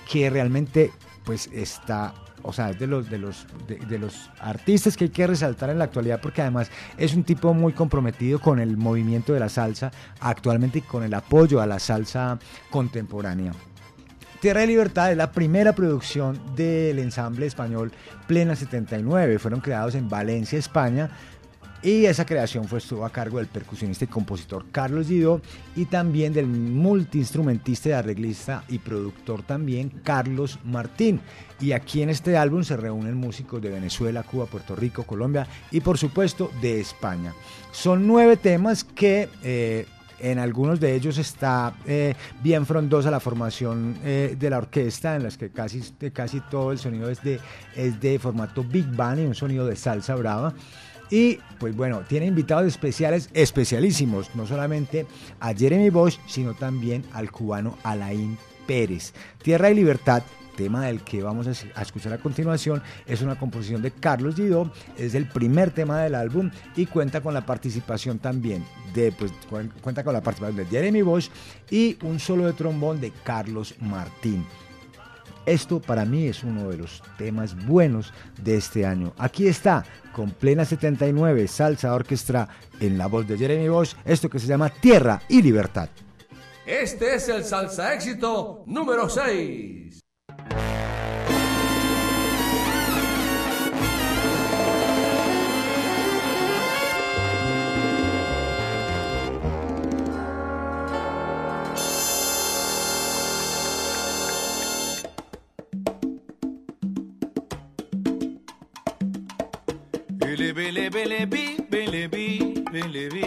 [SPEAKER 2] que realmente pues está o sea, es de los, de, los, de, los artistas que hay que resaltar en la actualidad porque además es un tipo muy comprometido con el movimiento de la salsa actualmente y con el apoyo a la salsa contemporánea. Tierra de Libertad es la primera producción del ensamble español Plena 79. Fueron creados en Valencia, España. Y esa creación fue, estuvo a cargo del percusionista y compositor Carlos Guido y también del multiinstrumentista y arreglista y productor también Carlos Martín. Y aquí en este álbum se reúnen músicos de Venezuela, Cuba, Puerto Rico, Colombia y por supuesto de España. Son nueve temas que... Eh, en algunos de ellos está eh, bien frondosa la formación eh, de la orquesta, en las que casi, casi todo el sonido es de, es de formato Big Band y un sonido de salsa brava. Y pues bueno, tiene invitados especiales, especialísimos, no solamente a Jeremy Bosch, sino también al cubano Alain Pérez. Tierra y Libertad tema del que vamos a escuchar a continuación es una composición de Carlos Guido, es el primer tema del álbum y cuenta con la participación también de, pues, cuenta con la participación de Jeremy Bosch y un solo de trombón de Carlos Martín. Esto para mí es uno de los temas buenos de este año. Aquí está, con plena 79, salsa orquestra en la voz de Jeremy Bosch, esto que se llama Tierra y Libertad.
[SPEAKER 1] Este es el salsa éxito número 6.
[SPEAKER 17] Bele bele bele bi bele bi bele bi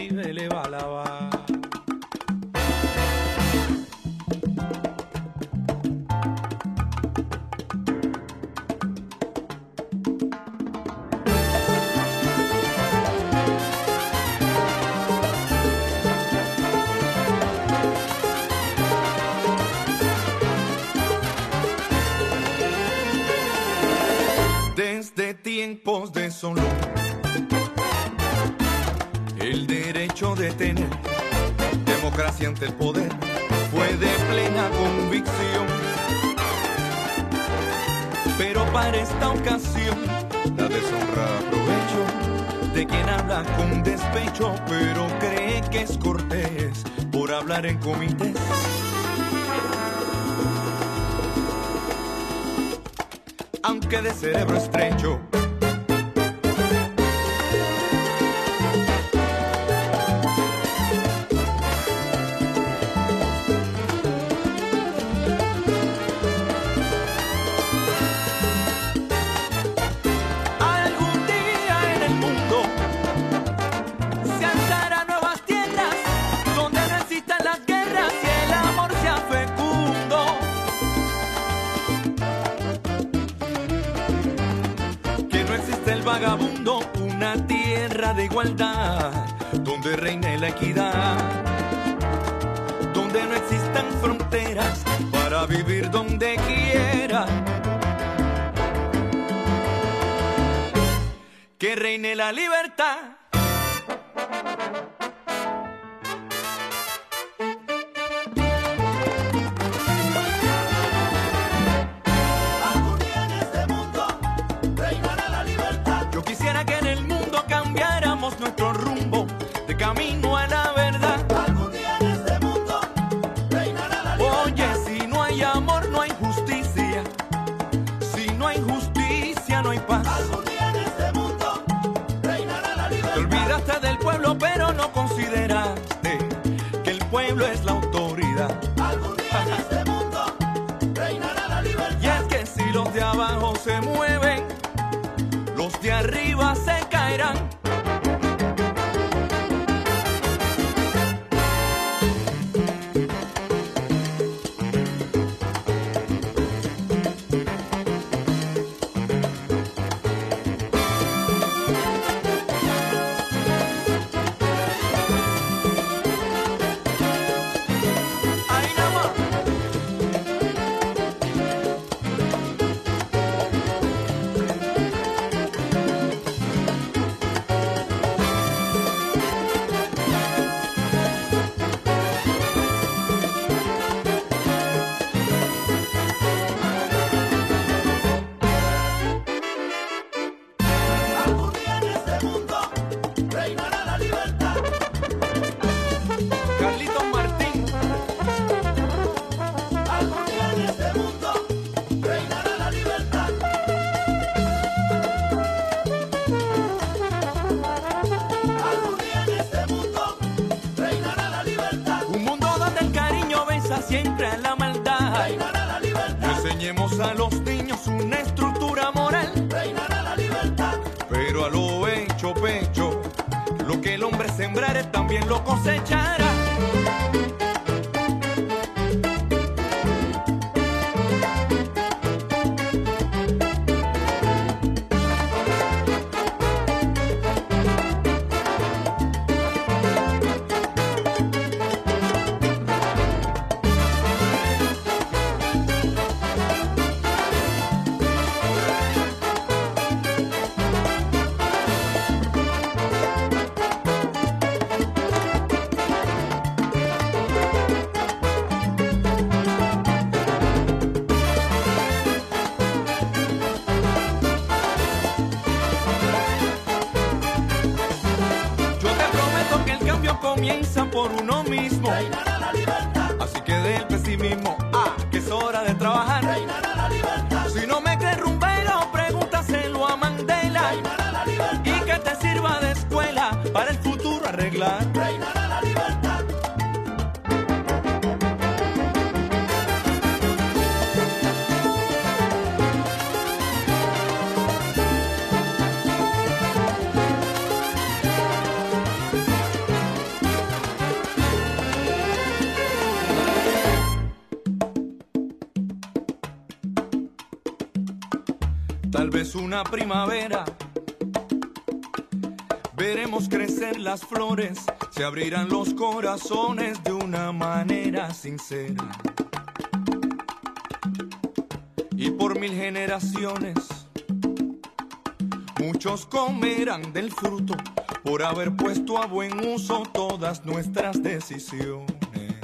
[SPEAKER 17] tiempos de Solón, de tener democracia ante el poder fue de plena convicción. Pero para esta ocasión, la deshonra aprovecho de quien habla con despecho, pero cree que es cortés por hablar en comités. aunque de cerebro estrecho. Reine la libertad.
[SPEAKER 3] Primavera. Veremos crecer las flores, se abrirán los corazones de una manera sincera. Y por mil generaciones, muchos comerán del fruto por haber puesto a buen uso todas nuestras decisiones.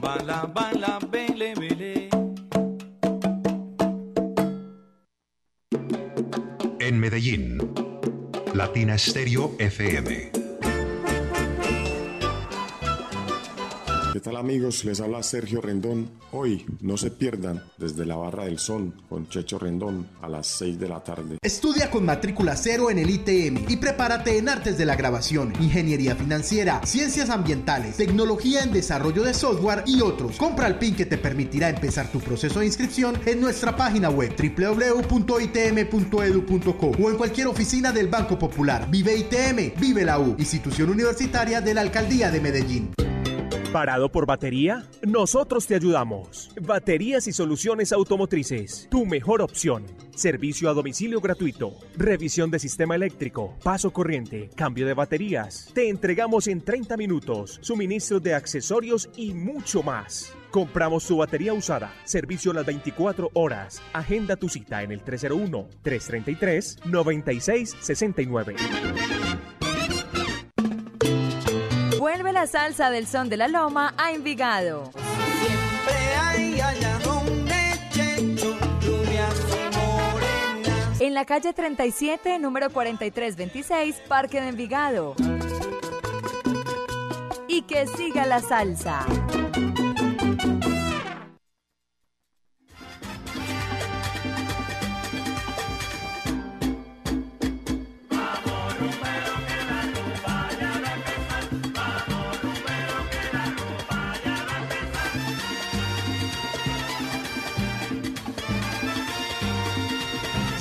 [SPEAKER 3] Bala, bala, bele, bele.
[SPEAKER 6] Medellín, Latina Estéreo FM.
[SPEAKER 18] Amigos? Les habla Sergio Rendón. Hoy no se pierdan desde la Barra del Son con Checho Rendón a las 6 de la tarde.
[SPEAKER 19] Estudia con matrícula cero en el ITM y prepárate en artes de la grabación, ingeniería financiera, ciencias ambientales, tecnología en desarrollo de software y otros. Compra el PIN que te permitirá empezar tu proceso de inscripción en nuestra página web www.itm.edu.co o en cualquier oficina del Banco Popular. Vive ITM, vive la U, institución universitaria de la Alcaldía de Medellín.
[SPEAKER 15] ¿Parado por batería? Nosotros te ayudamos. Baterías y soluciones automotrices. Tu mejor opción. Servicio a domicilio gratuito. Revisión de sistema eléctrico. Paso corriente. Cambio de baterías. Te entregamos en 30 minutos. Suministro de accesorios y mucho más. Compramos tu batería usada. Servicio las 24 horas. Agenda tu cita en el 301-333-9669.
[SPEAKER 7] La salsa del son de la loma a Envigado.
[SPEAKER 3] Siempre hay.
[SPEAKER 7] En la calle 37, número 4326, Parque de Envigado. Y que siga la salsa.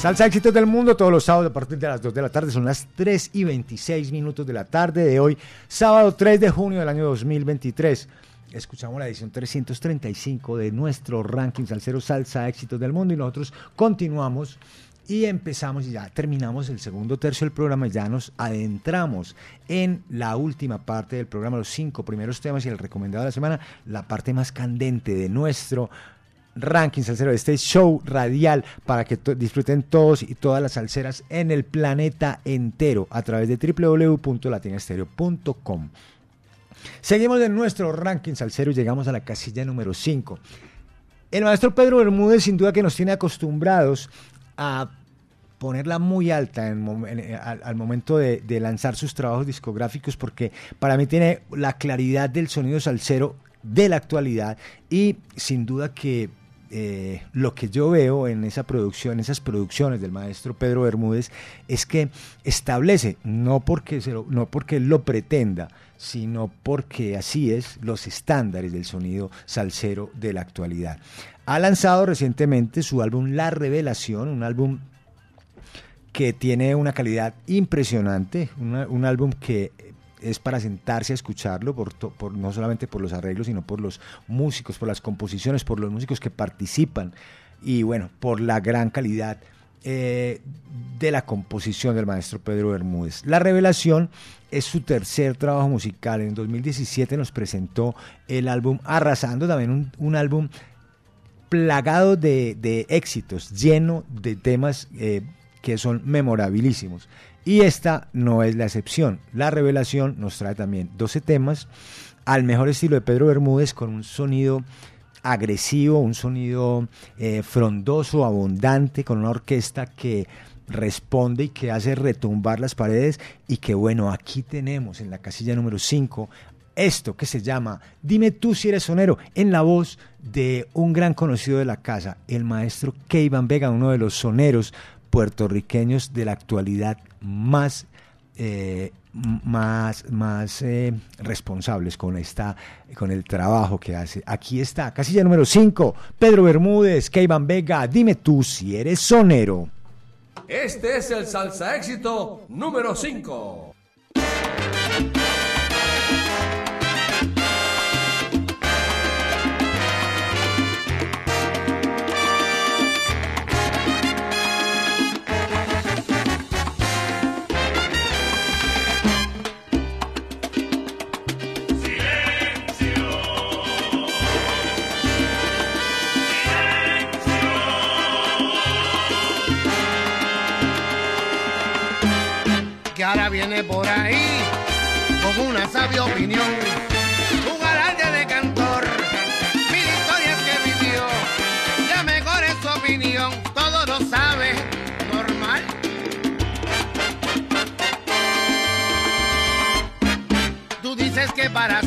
[SPEAKER 2] Salsa éxitos del mundo todos los sábados a partir de las 2 de la tarde. Son las 3 y 26 minutos de la tarde de hoy, sábado 3 de junio del año 2023. Escuchamos la edición 335 de nuestro ranking Salsero Salsa Éxitos del Mundo y nosotros continuamos y empezamos y ya terminamos el segundo tercio del programa ya nos adentramos en la última parte del programa, los cinco primeros temas y el recomendado de la semana, la parte más candente de nuestro ranking salsero, este show radial para que disfruten todos y todas las salseras en el planeta entero a través de www.latinastereo.com. Seguimos en nuestro ranking salsero y llegamos a la casilla número 5. El maestro Pedro Bermúdez sin duda que nos tiene acostumbrados a ponerla muy alta eh, al, al momento de, de lanzar sus trabajos discográficos porque para mí tiene la claridad del sonido salsero de la actualidad y sin duda que eh, lo que yo veo en esa producción, esas producciones del maestro Pedro Bermúdez, es que establece, no porque, lo- no porque lo pretenda, sino porque así es los estándares del sonido salsero de la actualidad. Ha lanzado recientemente su álbum La Revelación, un álbum que tiene una calidad impresionante, un álbum que es para sentarse a escucharlo, por, no solamente por los arreglos, sino por los músicos, por las composiciones, por los músicos que participan y bueno, por la gran calidad eh, de la composición del maestro Pedro Bermúdez. La Revelación es su tercer trabajo musical. En 2017 nos presentó el álbum Arrasando, también un, álbum plagado de, de éxitos, lleno de temas eh, que son memorabilísimos. Y esta no es la excepción. La revelación nos trae también 12 temas al mejor estilo de Pedro Bermúdez con un sonido agresivo, un sonido eh, frondoso, abundante, con una orquesta que responde y que hace retumbar las paredes y que bueno, aquí tenemos en la casilla número 5 esto que se llama Dime tú si eres sonero, en la voz de un gran conocido de la casa, el maestro Keivan Vega, uno de los soneros puertorriqueños de la actualidad más, eh, m- más, más eh, responsables con, esta, con el trabajo que hace. Aquí está, casilla número 5, Pedro Bermúdez, Keivan Vega, dime tú si eres sonero.
[SPEAKER 1] Este es el salsa éxito número 5.
[SPEAKER 20] Viene por ahí con una sabia opinión, un alarde de cantor, mil historias que vivió, ya mejor es su opinión, todo lo sabe, normal. Tú dices que para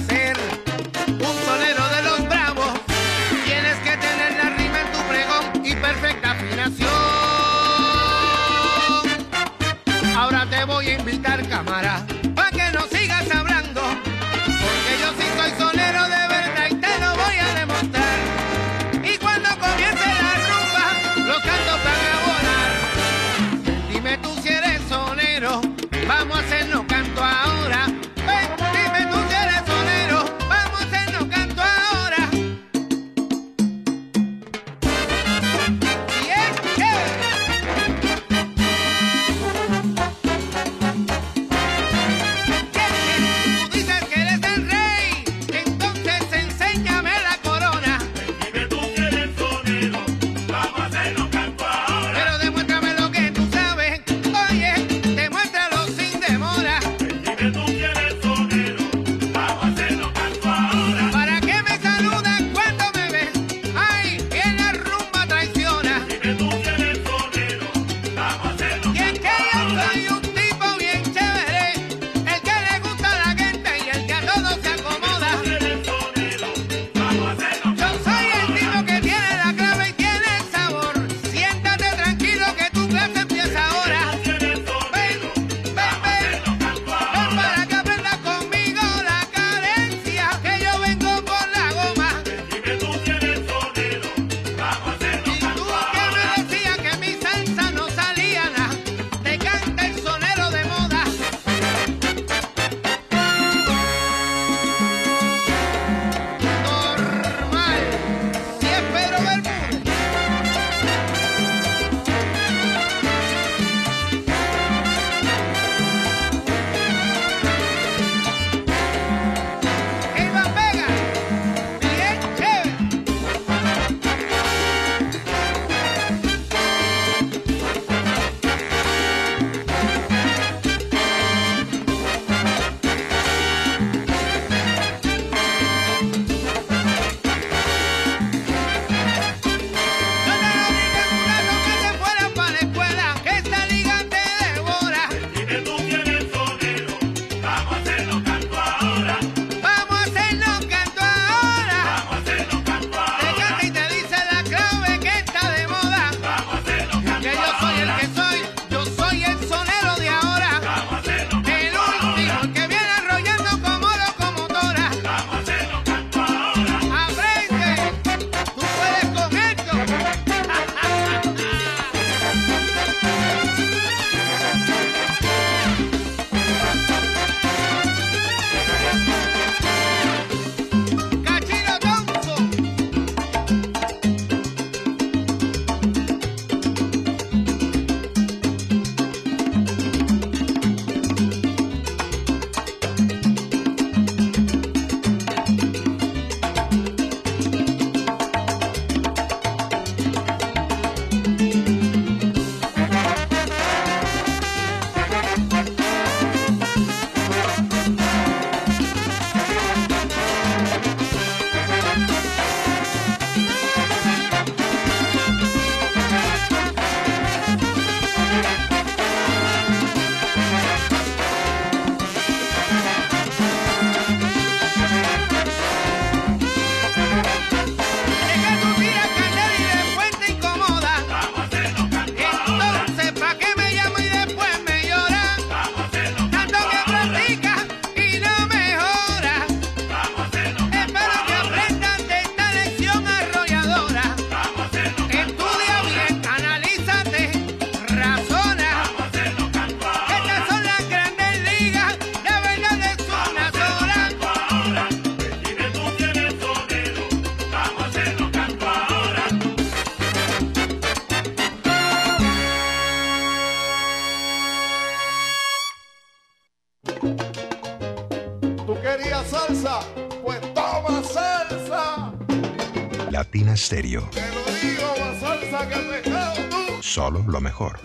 [SPEAKER 6] mejor.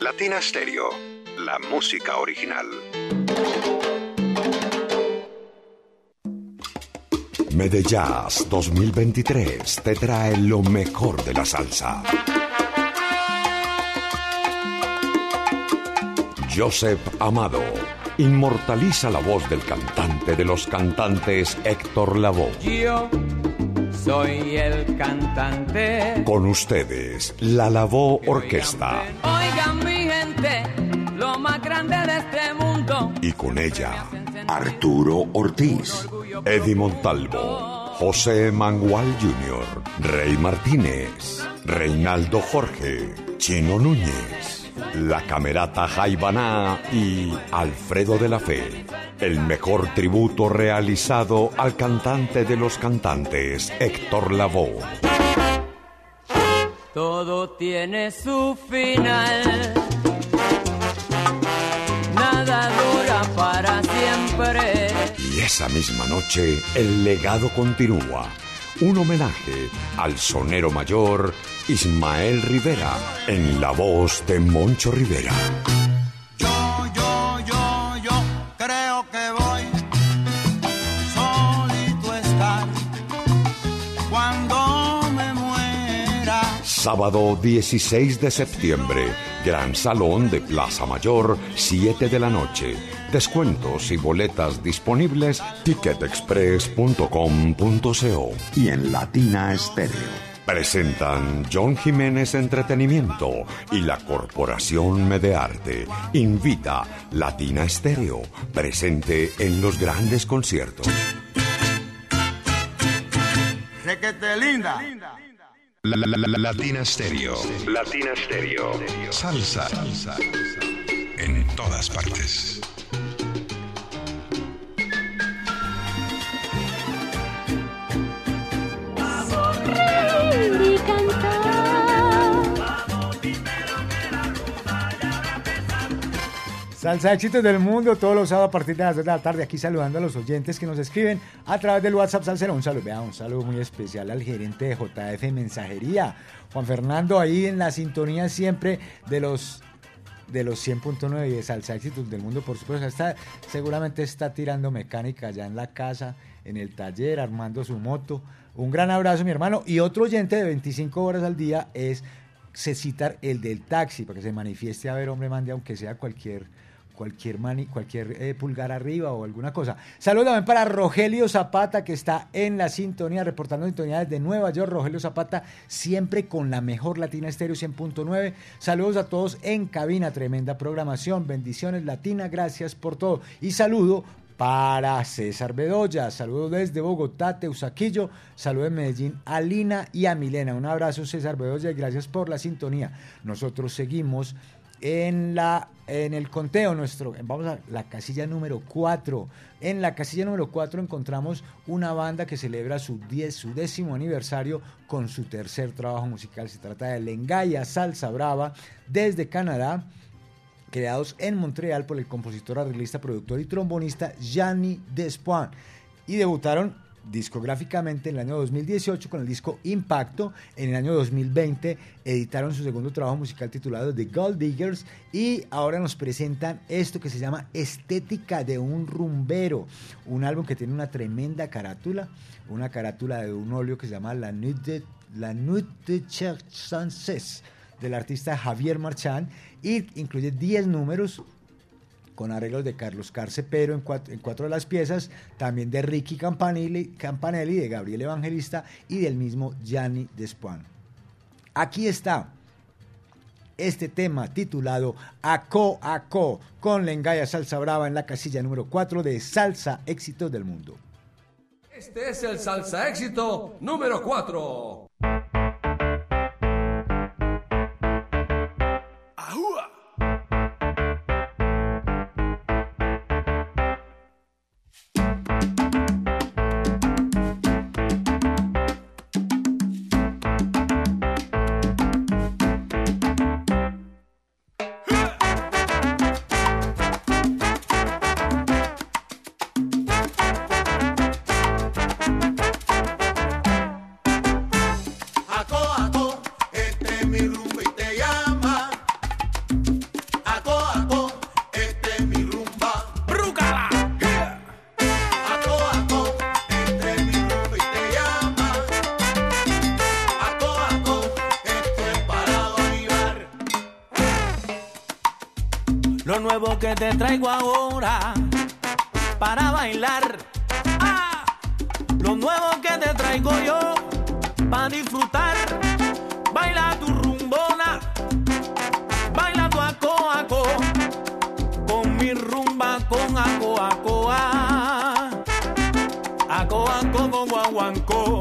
[SPEAKER 6] Latina Stereo. La música original.
[SPEAKER 8] Medellas 2023 te trae lo mejor de la salsa. Joseph Amado inmortaliza la voz del cantante de los cantantes Héctor Lavoe.
[SPEAKER 9] Yo soy el cantante.
[SPEAKER 8] Con ustedes, la Lavoe Orquesta.
[SPEAKER 9] Oigan mi gente, lo más grande de este mundo.
[SPEAKER 8] Y con ella, Arturo Ortiz, Eddie Montalvo, José Mangual Jr., Rey Martínez, Reinaldo Jorge, Chino Núñez, la Camerata Jaibaná y Alfredo de la Fe. El mejor tributo realizado al cantante de los cantantes, Héctor Lavoe.
[SPEAKER 9] Todo tiene su final. Nada dura para siempre.
[SPEAKER 8] Y esa misma noche, el legado continúa. Un homenaje al sonero mayor Ismael Rivera en la voz de Moncho Rivera.
[SPEAKER 21] Yo, yo, yo, yo creo que voy solito a estar cuando me muera.
[SPEAKER 8] Sábado 16 de septiembre, Gran Salón de Plaza Mayor, 7 de la noche. Descuentos y boletas disponibles ticketexpress.com.co y en Latina Estéreo. Presentan John Jiménez Entretenimiento y la Corporación Medearte. Invita Latina Estéreo, presente en los grandes conciertos.
[SPEAKER 21] Requete linda.
[SPEAKER 6] La, la, la, la- Latina Stereo. Latina Stereo. Salsa. Salsa. En todas partes.
[SPEAKER 2] Salsa éxitos del mundo, todos los sábados a partir de las 2 de la tarde, aquí saludando a los oyentes que nos escriben a través del WhatsApp Salsero. Un saludo, un saludo muy especial al gerente de JF Mensajería, Juan Fernando, ahí en la sintonía siempre de los de los 100.9 y de Salsa Éxitos del Mundo, por supuesto. Está, seguramente está tirando mecánica allá en la casa, en el taller, armando su moto. Un gran abrazo, mi hermano. Y otro oyente de 25 horas al día es Cecitar, el del taxi, para que se manifieste a ver, hombre, mande, aunque sea cualquier cualquier mani, cualquier eh, pulgar arriba o alguna cosa. Saludos también para Rogelio Zapata, que está en la sintonía, reportando sintonía desde Nueva York. Rogelio Zapata, siempre con la mejor Latina Estéreo 100.9. Saludos a todos en cabina, tremenda programación. Bendiciones Latina, gracias por todo. Y saludo para César Bedoya. Saludos desde Bogotá, Teusaquillo. Saludos en Medellín a Lina y a Milena. Un abrazo, César Bedoya, y gracias por la sintonía. Nosotros seguimos en la en el conteo nuestro vamos a la casilla número 4 en la casilla número 4 encontramos una banda que celebra su 10 su décimo aniversario con su tercer trabajo musical se trata de Lengaya Salsa Brava desde Canadá creados en Montreal por el compositor, arreglista, productor y trombonista Gianni Despoin. Y debutaron discográficamente en el año 2018 con el disco Impacto. En el año 2020 editaron su segundo trabajo musical titulado The Gold Diggers. Y ahora nos presentan esto que se llama Estética de un rumbero, un álbum que tiene una tremenda carátula, una carátula de un óleo que se llama La Nuit de, La Nuit de Chances del artista Javier Marchán y incluye 10 números con arreglos de Carlos Carce Pero en cuatro, de las piezas, también de Ricky Campanelli, Campanelli, de Gabriel Evangelista y del mismo Gianni Despoin. Aquí está este tema titulado Aco Aco con Lengaya Salsa Brava en la casilla número 4 de Salsa Éxitos del Mundo.
[SPEAKER 1] Este es el salsa éxito número 4.
[SPEAKER 21] Te traigo ahora para bailar. Ah, lo nuevo que te traigo yo para disfrutar. Baila tu rumbona, baila tu aco aco, con mi rumba con aco aco. Aco aco con guaguancó,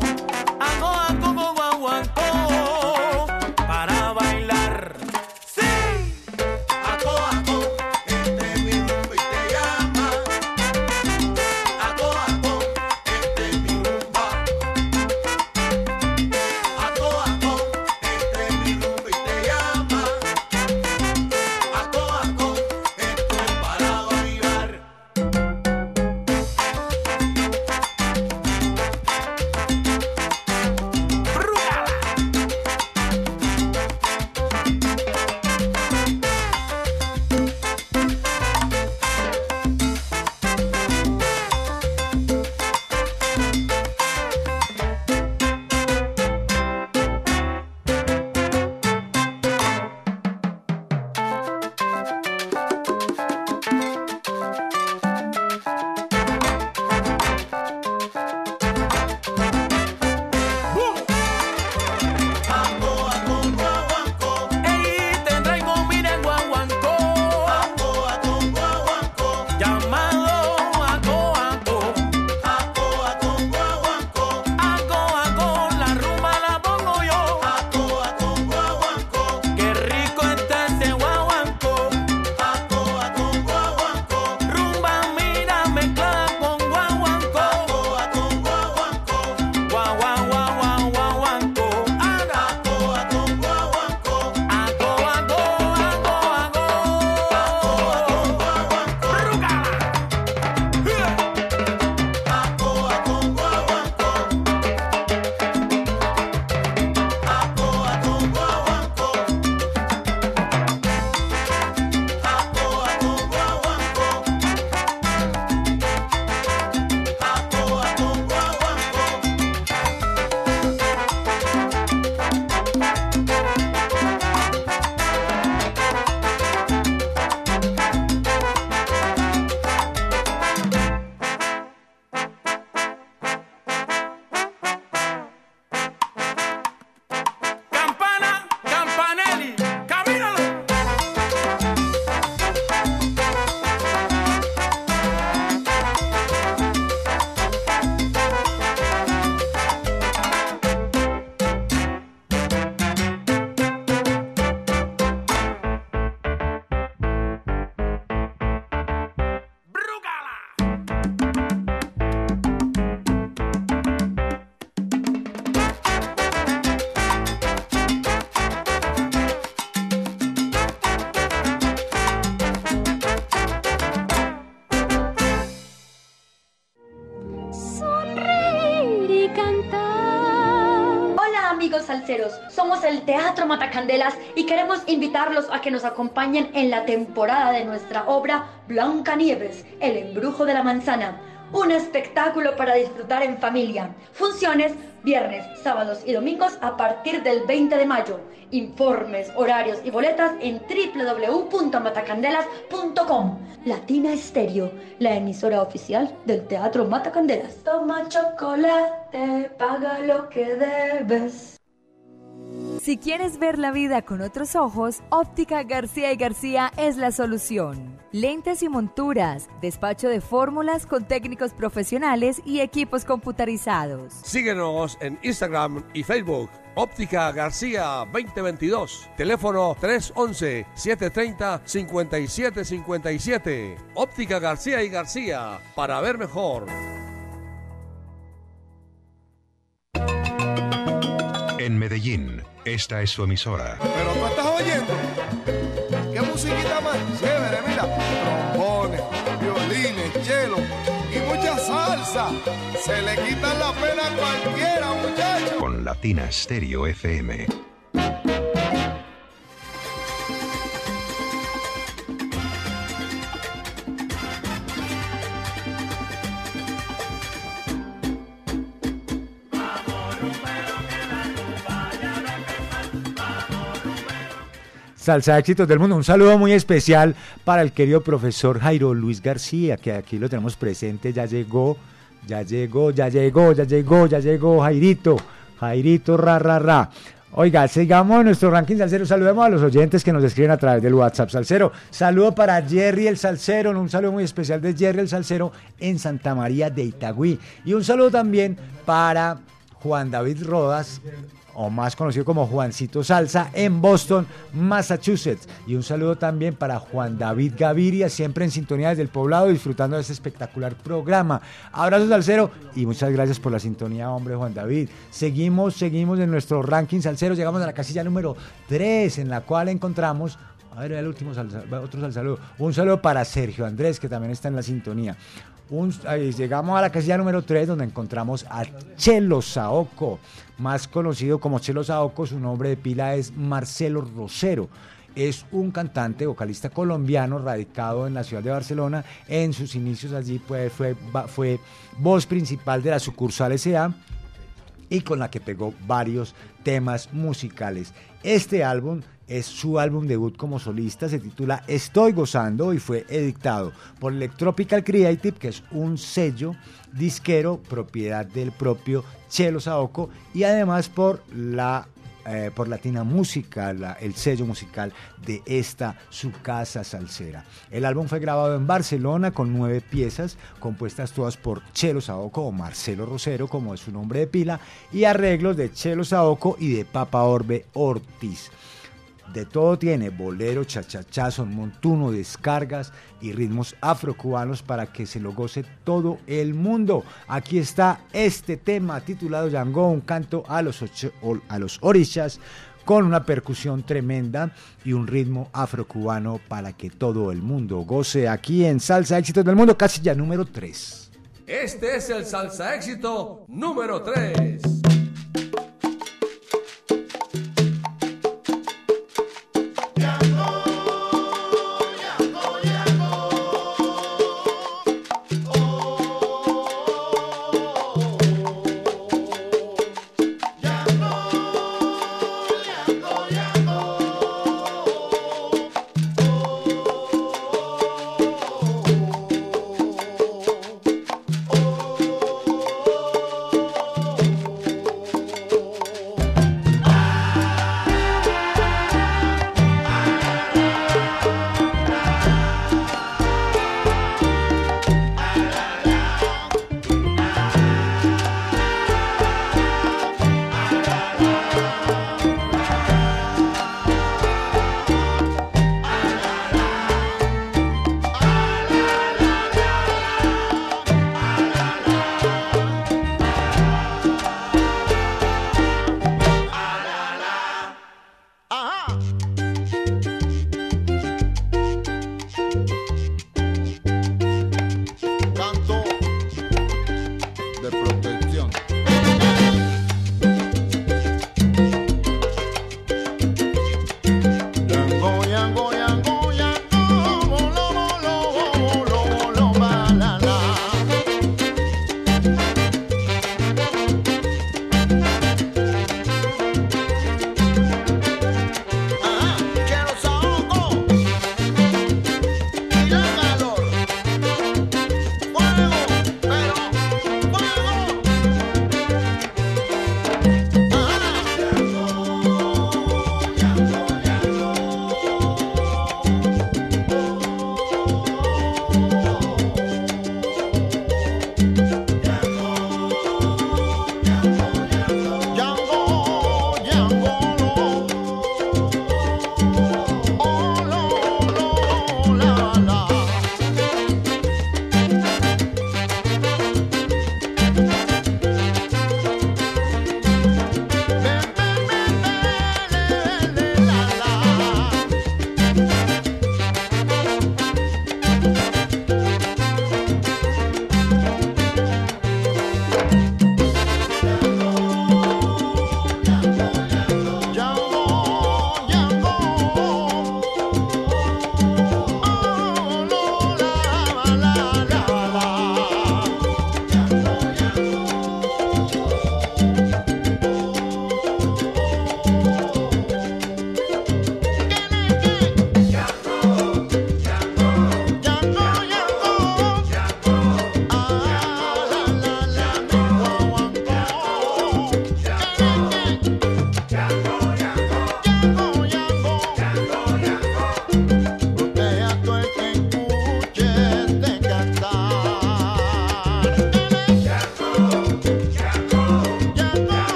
[SPEAKER 21] Y
[SPEAKER 22] queremos invitarlos a que nos acompañen en la temporada de nuestra obra Blanca Nieves, El embrujo de la manzana. Un espectáculo para disfrutar en familia. Funciones viernes, sábados y domingos a partir del 20 de mayo. Informes, horarios y boletas en www.matacandelas.com. Latina Estéreo, la emisora oficial del Teatro Matacandelas. Toma chocolate, paga lo que debes.
[SPEAKER 7] Si quieres ver la vida con otros ojos, Óptica García y García es la solución. Lentes y monturas, despacho de fórmulas con técnicos profesionales y equipos computarizados.
[SPEAKER 1] Síguenos en Instagram y Facebook. Óptica García 2022. Teléfono 311-730-5757. Óptica García y García. Para ver mejor.
[SPEAKER 6] En Medellín, esta es su emisora.
[SPEAKER 23] Pero tú estás oyendo. ¿Qué musiquita más chévere? Mira, trombones, violines, cello y mucha salsa. Se le quitan la pena a cualquiera, muchachos.
[SPEAKER 6] Con Latina Stereo FM.
[SPEAKER 2] Salsa Éxitos del Mundo. Un saludo muy especial para el querido profesor Jairo Luis García, que aquí lo tenemos presente, ya llegó, ya llegó, ya llegó, ya llegó, ya llegó, Jairito, Jairito, ra, ra, ra. Oiga, sigamos nuestro ranking salsero. Saludemos a los oyentes que nos escriben a través del WhatsApp salsero. Saludo para Jerry el Salsero, un saludo muy especial de Jerry el Salsero en Santa María de Itagüí. Y un saludo también para Juan David Rodas, o más conocido como Juancito Salsa, en Boston, Massachusetts. Y un saludo también para Juan David Gaviria, siempre en sintonía desde el poblado, disfrutando de este espectacular programa. Abrazos salsero y muchas gracias por la sintonía, hombre Juan David. Seguimos, seguimos en nuestro ranking salsero, llegamos a la casilla número 3, en la cual encontramos a ver, el último otro sal- saludo. Un saludo para Sergio Andrés, que también está en la sintonía. Llegamos a la casilla número 3, donde encontramos a Chelo Saoco, más conocido como Chelo Saoco. Su nombre de pila es Marcelo Rosero. Es un cantante, vocalista colombiano, radicado en la ciudad de Barcelona. En sus inicios allí fue, fue voz principal de la sucursal S.A y con la que pegó varios temas musicales. Este álbum es su álbum debut como solista, se titula Estoy gozando y fue editado por Electropical Creative, que es un sello disquero propiedad del propio Chelo Saoco y además por la eh, por Latina Música, el sello musical de esta su casa salsera. El álbum fue grabado en Barcelona con nueve piezas, compuestas todas por Chelo Saoco o Marcelo Rosero, como es su nombre de pila, y arreglos de Chelo Saoco y de Papa Orbe Ortiz. De todo tiene, bolero, chachachazo, montuno, descargas y ritmos afrocubanos para que se lo goce todo el mundo. Aquí está este tema titulado Yango, un canto a los, ocho- a los orishas con una percusión tremenda y un ritmo afrocubano para que todo el mundo goce aquí en Salsa Éxitos del Mundo, casi ya número 3.
[SPEAKER 1] Este es el salsa éxito número 3.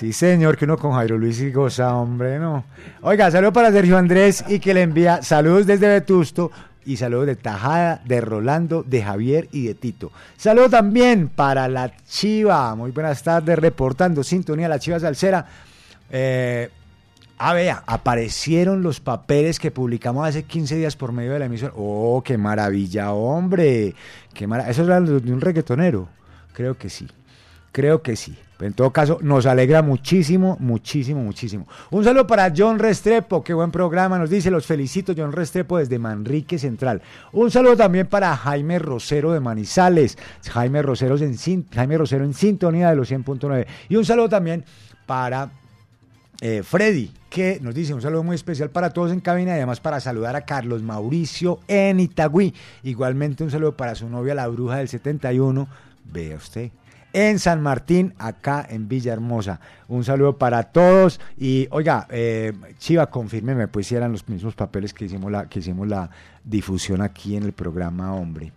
[SPEAKER 2] Sí, señor, que uno con Jairo Luis y goza, hombre, no. Oiga, saludo para Sergio Andrés y que le envía saludos desde Vetusto y saludos de Tajada, de Rolando, de Javier y de Tito. Saludo también para la Chiva. Muy buenas tardes, reportando sintonía la Chiva Salsera. Eh, ah, vea, aparecieron los papeles que publicamos hace 15 días por medio de la emisora. Oh, qué maravilla, hombre. Qué mara- Eso es de un reggaetonero. Creo que sí. Creo que sí. En todo caso, nos alegra muchísimo, muchísimo, muchísimo. Un saludo para John Restrepo, qué buen programa. Nos dice, los felicito, John Restrepo, desde Manrique Central. Un saludo también para Jaime Rosero de Manizales. Jaime Rosero en, Jaime Rosero en sintonía de los 100.9. Y un saludo también para eh, Freddy, que nos dice un saludo muy especial para todos en cabina y además para saludar a Carlos Mauricio en Itagüí. Igualmente un saludo para su novia, la bruja del 71. Vea usted. En San Martín, acá en Villahermosa. Un saludo para todos. Y oiga, eh, Chiva, confírmeme, pues si eran los mismos papeles que hicimos la, que hicimos la difusión aquí en el programa, hombre.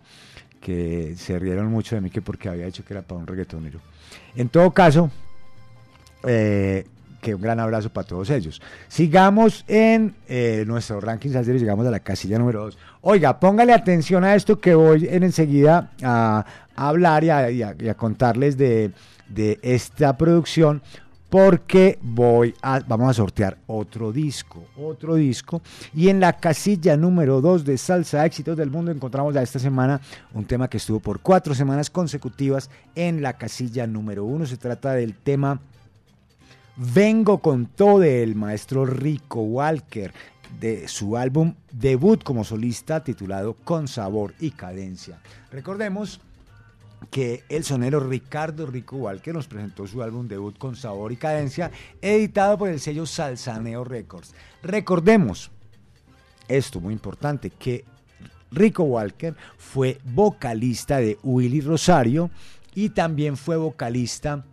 [SPEAKER 2] Que se rieron mucho de mí que porque había dicho que era para un reggaetonero. En todo caso, eh, que un gran abrazo para todos ellos. Sigamos en eh, nuestro ranking llegamos a la casilla número 2. Oiga, póngale atención a esto que voy en enseguida a, hablar y a contarles de, de esta producción porque voy a, vamos a sortear otro disco, otro disco. Y en la casilla número 2 de Salsa Éxitos del Mundo encontramos a esta semana un tema que estuvo por cuatro semanas consecutivas en la casilla número 1. Se trata del tema Vengo con todo del maestro Rico Walker de su álbum debut como solista titulado Con Sabor y Cadencia. Recordemos que el sonero Ricardo Rico Walker nos presentó su álbum debut Con Sabor y Cadencia, editado por el sello Salsaneo Records. Recordemos esto muy importante, que Rico Walker fue vocalista de Willy Rosario y también fue vocalista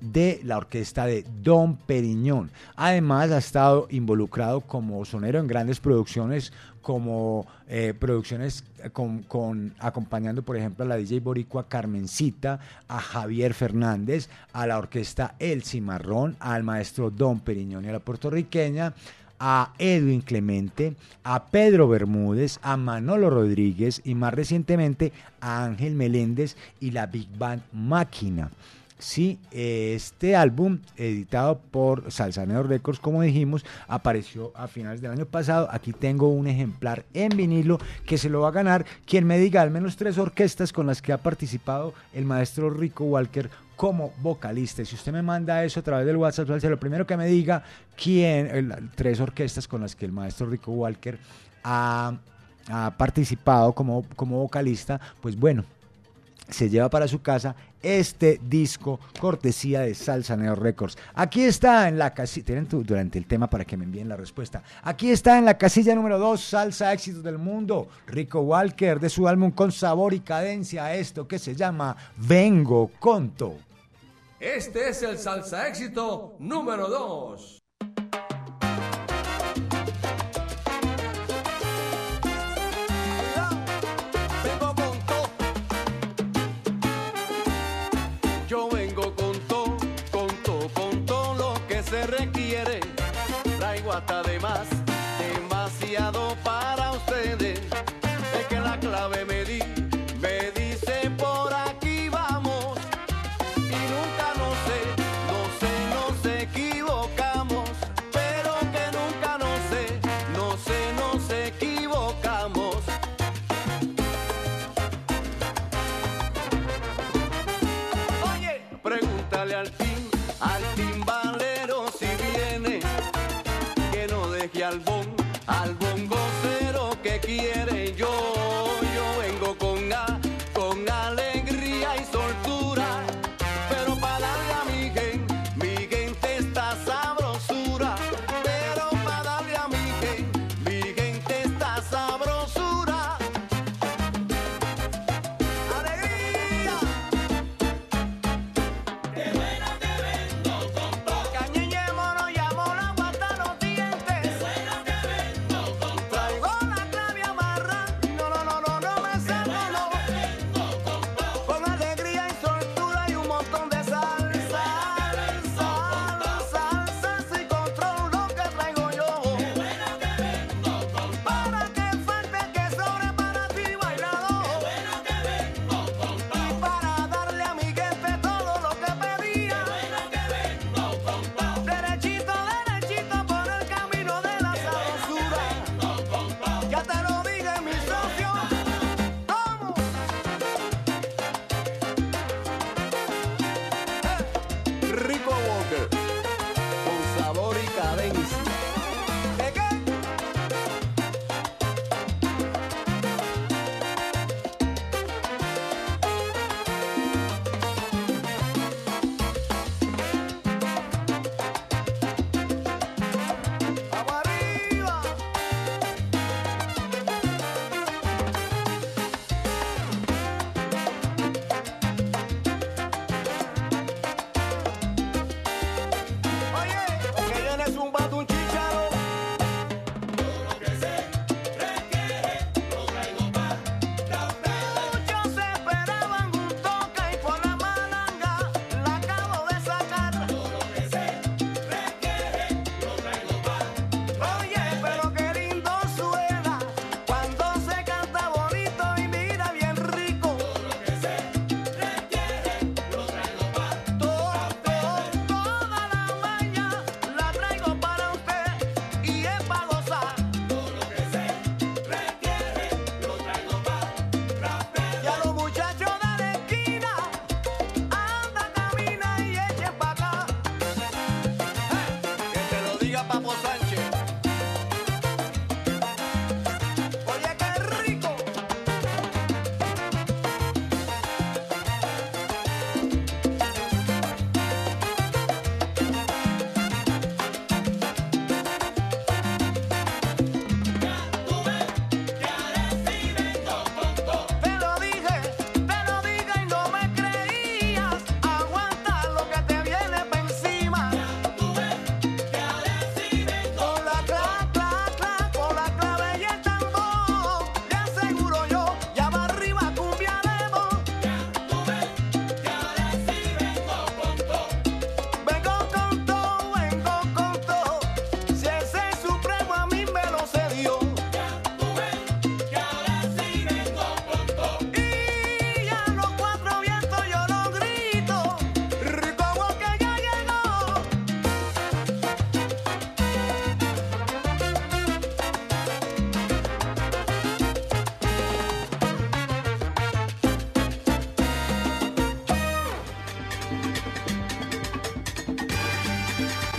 [SPEAKER 2] de la orquesta de Don Periñón. Además ha estado involucrado como sonero en grandes producciones como eh, producciones con, con- acompañando por ejemplo a la DJ Boricua Carmencita, a Javier Fernández, a la orquesta El Cimarrón, al maestro Don Periñón y a la puertorriqueña, a Edwin Clemente, a Pedro Bermúdez, a Manolo Rodríguez y más recientemente a Ángel Meléndez y la Big Band Máquina. Sí, este álbum, editado por Salsaneo Records, como dijimos, apareció a finales del año pasado. Aquí tengo un ejemplar en vinilo que se lo va a ganar quien me diga al menos tres orquestas con las que ha participado el maestro Rico Walker como vocalista. Y Si usted me manda eso a través del WhatsApp, lo primero que me diga quién, tres orquestas con las que el maestro Rico Walker ha, ha participado como, como vocalista, pues bueno, se lleva para su casa este disco cortesía de Salsa Neo Records. Aquí está en la casilla, tienen durante el tema para que me envíen la respuesta. Aquí está en la casilla número 2, Salsa Éxitos del Mundo, Rico Walker de su álbum Con Sabor y Cadencia, esto que se llama Vengo Conto.
[SPEAKER 1] Este es el salsa éxito número 2.
[SPEAKER 24] La clave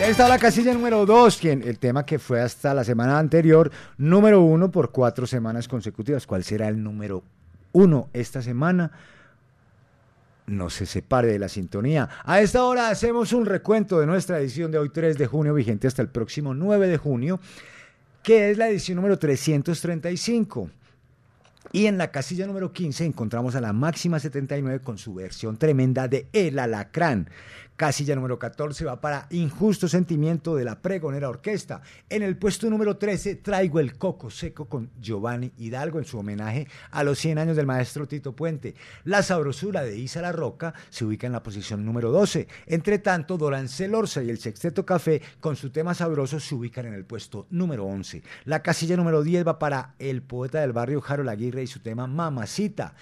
[SPEAKER 2] está la casilla número 2, quien, el tema que fue hasta la semana anterior, número 1 por cuatro semanas consecutivas. ¿Cuál será el número 1 esta semana? No se separe de la sintonía. A esta hora hacemos un recuento de nuestra edición de hoy 3 de junio, vigente hasta el próximo 9 de junio, que es la edición número 335. Y en la casilla número 15 encontramos a la máxima 79 con su versión tremenda de El Alacrán. Casilla número 14 va para Injusto Sentimiento de la Pregonera Orquesta. En el puesto número 13 traigo el Coco Seco con Giovanni Hidalgo en su homenaje a los 100 años del maestro Tito Puente. La Sabrosura de Isa La Roca se ubica en la posición número 12. Entre tanto, Dorancel Orza y el Sexteto Café con su tema sabroso se ubican en el puesto número 11. La casilla número 10 va para el poeta del barrio Harold Aguirre y su tema Mamacita.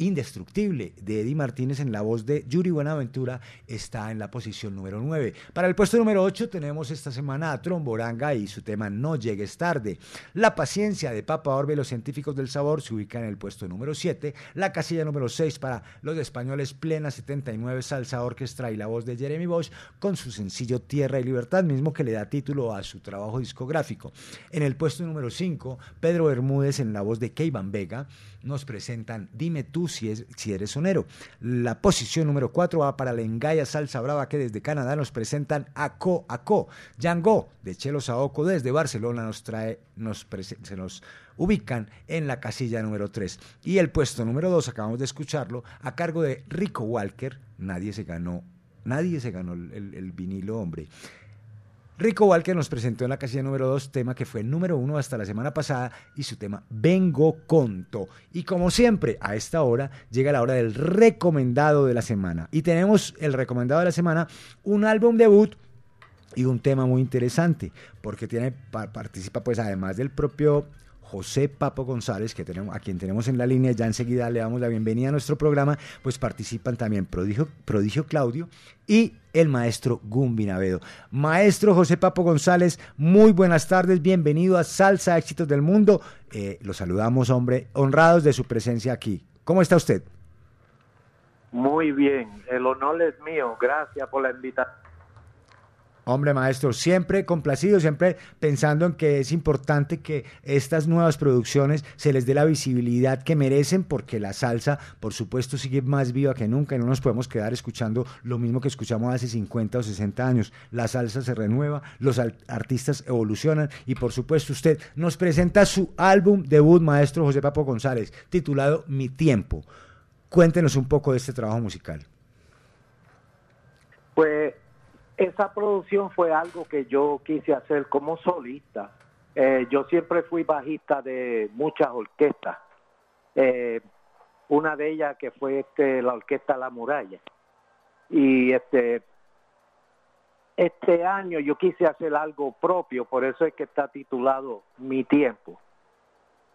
[SPEAKER 2] Indestructible de Eddie Martínez en la voz de Yuri Buenaventura está en la posición número 9. Para el puesto número 8 tenemos esta semana a Tromboranga y su tema No llegues tarde. La paciencia de Papa Orbe y los científicos del sabor se ubica en el puesto número 7. La casilla número 6 para los españoles Plena 79 Salsa Orquestra y la voz de Jeremy Bosch con su sencillo Tierra y Libertad, mismo que le da título a su trabajo discográfico. En el puesto número 5, Pedro Bermúdez en la voz de Keivan Vega nos presentan Dime tú si, es, si eres sonero. La posición número 4 va para la Engaya Salsa Brava que desde Canadá nos presentan Aco Aco. Django de Chelo Saoco desde Barcelona nos trae, nos se nos ubican en la casilla número 3. Y el puesto número 2, acabamos de escucharlo, a cargo de Rico Walker. Nadie se ganó, nadie se ganó el vinilo, hombre. Rico Walker nos presentó en la casilla número 2 tema que fue el número 1 hasta la semana pasada y su tema Vengo Conto. Y como siempre, a esta hora llega la hora del recomendado de la semana. Y tenemos el recomendado de la semana, un álbum debut y un tema muy interesante, porque tiene, pa- participa pues además del propio José Papo González, que tenemos, a quien tenemos en la línea, ya enseguida le damos la bienvenida a nuestro programa, pues participan también Prodigio, Prodigio Claudio y el maestro Gumbi Navedo. Maestro José Papo González, muy buenas tardes, bienvenido a Salsa Éxitos del Mundo. Eh, lo saludamos, hombre, honrados de su presencia aquí. ¿Cómo está usted?
[SPEAKER 25] Muy bien, el honor es mío. Gracias por la invitación.
[SPEAKER 2] Hombre, maestro, siempre complacido, siempre pensando en que es importante que estas nuevas producciones se les dé la visibilidad que merecen, porque la salsa, por supuesto, sigue más viva que nunca y no nos podemos quedar escuchando lo mismo que escuchamos hace 50 o 60 años. La salsa se renueva, los artistas evolucionan y, por supuesto, usted nos presenta su álbum debut, maestro José Papo González, titulado Mi Tiempo. Cuéntenos un poco de este trabajo musical.
[SPEAKER 25] Pues esa producción fue algo que yo quise hacer como solista. Eh, yo siempre fui bajista de muchas orquestas. Eh, una de ellas que fue este, la orquesta La Muralla. Y este este año yo quise hacer algo propio, por eso es que está titulado Mi Tiempo.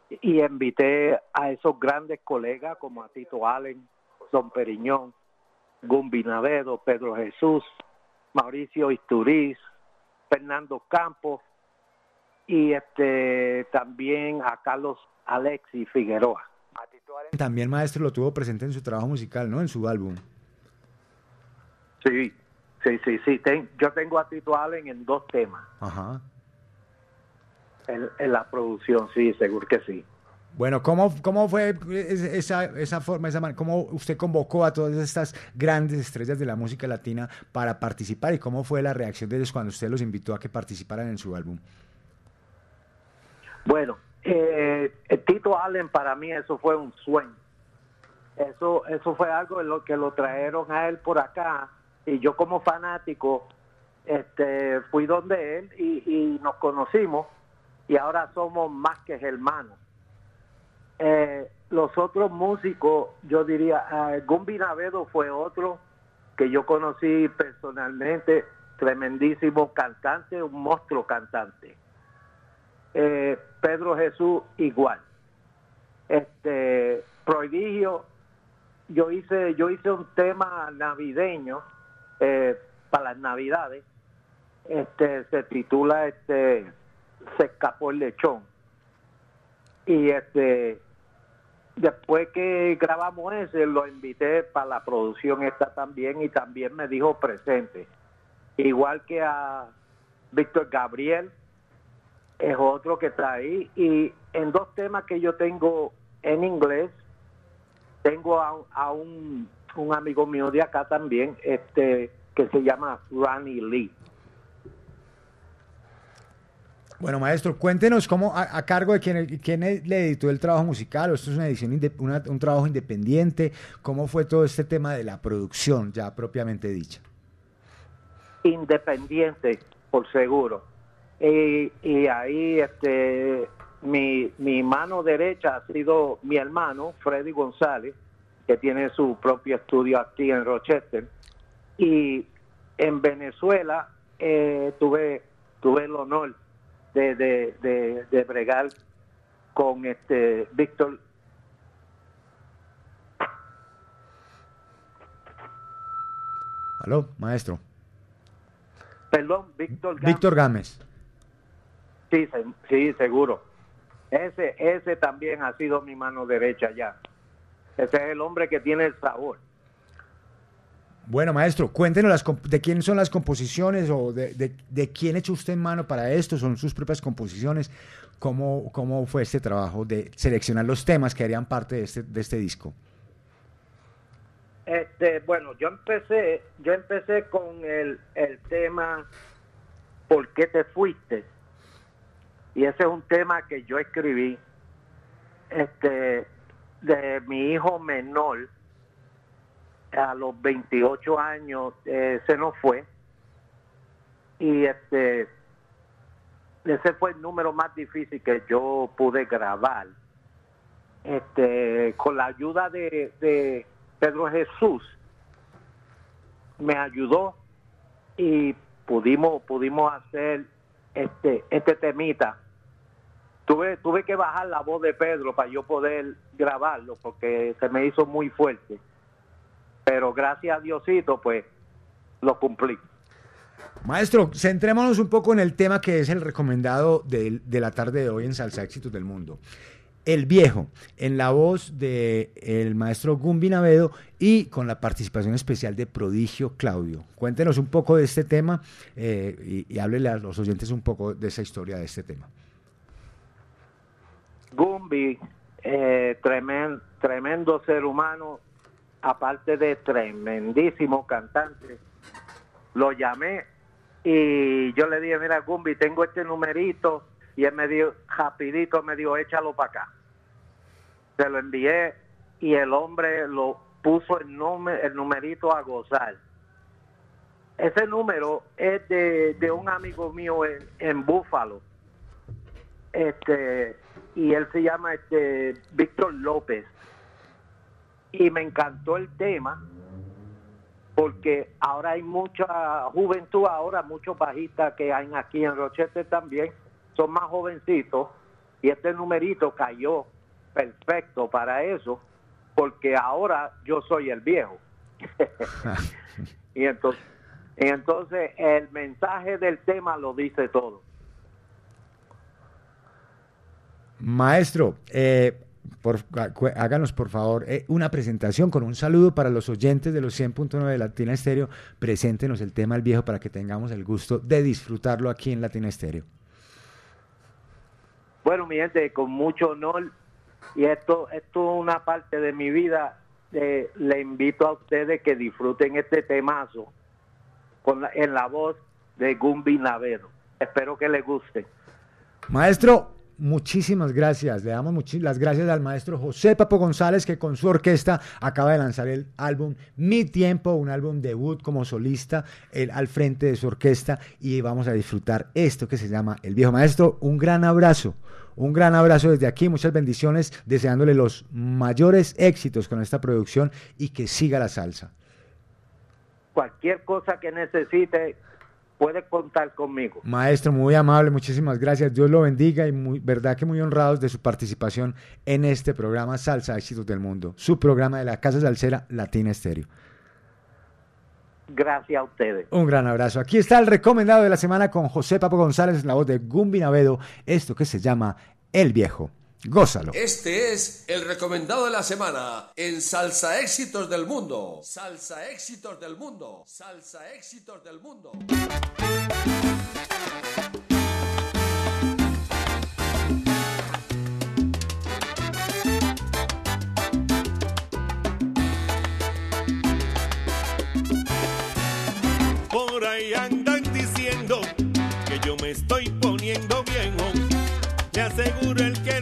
[SPEAKER 25] Y invité a esos grandes colegas como a Tito Allen, Don Periñón, Gumbi Navedo, Pedro Jesús, Mauricio Isturiz, Fernando Campos y este también a Carlos Alexi Figueroa.
[SPEAKER 2] También, maestro, lo tuvo presente en su trabajo musical, ¿no? En su álbum.
[SPEAKER 25] Sí, sí, sí, sí. Ten- yo tengo a Tito Allen en dos temas.
[SPEAKER 2] Ajá.
[SPEAKER 25] en, en la producción, sí, seguro que sí.
[SPEAKER 2] Bueno, ¿cómo, cómo fue esa, esa forma, esa man- cómo usted convocó a todas estas grandes estrellas de la música latina para participar y cómo fue la reacción de ellos cuando usted los invitó a que participaran en su álbum?
[SPEAKER 25] Bueno, eh, Tito Allen para mí eso fue un sueño. Eso, eso fue algo en lo que lo trajeron a él por acá y yo como fanático este, fui donde él y nos conocimos y ahora somos más que hermanos. Eh, los otros músicos, yo diría, eh, Gumbi Navedo fue otro que yo conocí personalmente, tremendísimo cantante, un monstruo cantante. Eh, Pedro Jesús igual. Este Prodigio, yo hice, yo hice un tema navideño eh, para las navidades. Este se titula este Se escapó el lechón. Y este después que grabamos ese lo invité para la producción esta también y también me dijo presente. Igual que a Víctor Gabriel, es otro que está ahí. Y en dos temas que yo tengo en inglés, tengo a, un, un amigo mío de acá también, este que se llama Ronnie Lee.
[SPEAKER 2] Bueno, maestro, cuéntenos cómo, a, cargo de quién, quién le editó el trabajo musical, o esto es una edición, una- un trabajo independiente, cómo fue todo este tema de la producción ya propiamente dicha.
[SPEAKER 25] Independiente, por seguro. Y, y ahí este mi, mi mano derecha ha sido mi hermano, Freddy González, que tiene su propio estudio aquí en Rochester. Y en Venezuela eh, tuve, tuve el honor de, de, de, de bregar con este Víctor
[SPEAKER 2] Aló, maestro.
[SPEAKER 25] Perdón, Víctor Gámez.
[SPEAKER 2] Víctor Gámez.
[SPEAKER 25] Sí, se- sí, seguro. Ese, ese también ha sido mi mano derecha ya. Ese es el hombre que tiene el sabor.
[SPEAKER 2] Bueno, maestro, cuéntenos las de quién son las composiciones o de, quién echó usted mano para esto, son sus propias composiciones. ¿Cómo, cómo fue este trabajo de seleccionar los temas que harían parte de este, de este disco?
[SPEAKER 25] Este, bueno, yo empecé, yo empecé con el, el tema ¿Por qué te fuiste? Y ese es un tema que yo escribí este de mi hijo menor a los 28 años eh, se nos fue. Y este ese fue el número más difícil que yo pude grabar. Este con la ayuda de, de Pedro Jesús me ayudó y pudimos pudimos hacer este este temita. Tuve tuve que bajar la voz de Pedro para yo poder grabarlo porque se me hizo muy fuerte pero gracias a Diosito pues lo cumplí
[SPEAKER 2] Maestro, centrémonos un poco en el tema que es el recomendado de, de la tarde de hoy en Salsa Éxitos del Mundo. El Viejo, en la voz del el maestro Gumbi Navedo y con la participación especial de Prodigio Claudio. Cuéntenos un poco de este tema eh, y, y háblele a los oyentes un poco de esa historia de este tema.
[SPEAKER 25] Gumbi, eh, tremen- tremendo ser humano, aparte de tremendísimo cantante. Lo llamé y yo le dije, mira Gumbi, tengo este numerito y él me dio, rapidito me dijo, échalo para acá. Se lo envié y el hombre lo puso el, nume- el numerito a gozar. Ese número es de, de un amigo mío en, en Búfalo este y él se llama este Víctor López y me encantó el tema porque ahora hay mucha juventud ahora muchos bajistas que hay aquí en Rochester también son más jovencitos y este numerito cayó perfecto para eso porque ahora yo soy el viejo. [laughs] [laughs] Y entonces y entonces el mensaje del tema lo dice todo.
[SPEAKER 2] Maestro, eh, por, háganos por favor eh, una presentación con un saludo para los oyentes de los 100.9 de Latina Estéreo. Preséntenos el tema El Viejo para que tengamos el gusto de disfrutarlo aquí en Latina Estéreo.
[SPEAKER 25] Bueno, mi gente, con mucho honor, y esto, esto es una parte de mi vida, eh, le invito a ustedes que disfruten este temazo con la- en la voz de Gumbi Navero. Espero que les guste.
[SPEAKER 2] Maestro, muchísimas gracias. Le damos las gracias al maestro José Papo González, que con su orquesta acaba de lanzar el álbum Mi Tiempo, un álbum debut como solista, él al frente de su orquesta, y vamos a disfrutar esto que se llama El Viejo Maestro. Un gran abrazo. Un gran abrazo desde aquí, muchas bendiciones, deseándole los mayores éxitos con esta producción y que siga la salsa.
[SPEAKER 25] Cualquier cosa que necesite, puede contar conmigo.
[SPEAKER 2] Maestro, muy amable, muchísimas gracias. Dios lo bendiga y muy, verdad que muy honrados de su participación en este programa Salsa Éxitos del Mundo, su programa de la Casa Salsera Latina Estéreo.
[SPEAKER 25] Gracias a ustedes.
[SPEAKER 2] Un gran abrazo. Aquí está el recomendado de la semana con José Papo González en la voz de Gumbi Navedo, esto que se llama El Viejo. Gózalo.
[SPEAKER 1] Este es el recomendado de la semana en Salsa Éxitos del Mundo. Salsa Éxitos del Mundo. Salsa Éxitos del Mundo.
[SPEAKER 13] Por ahí andan diciendo que yo me estoy poniendo viejo. Le aseguro el que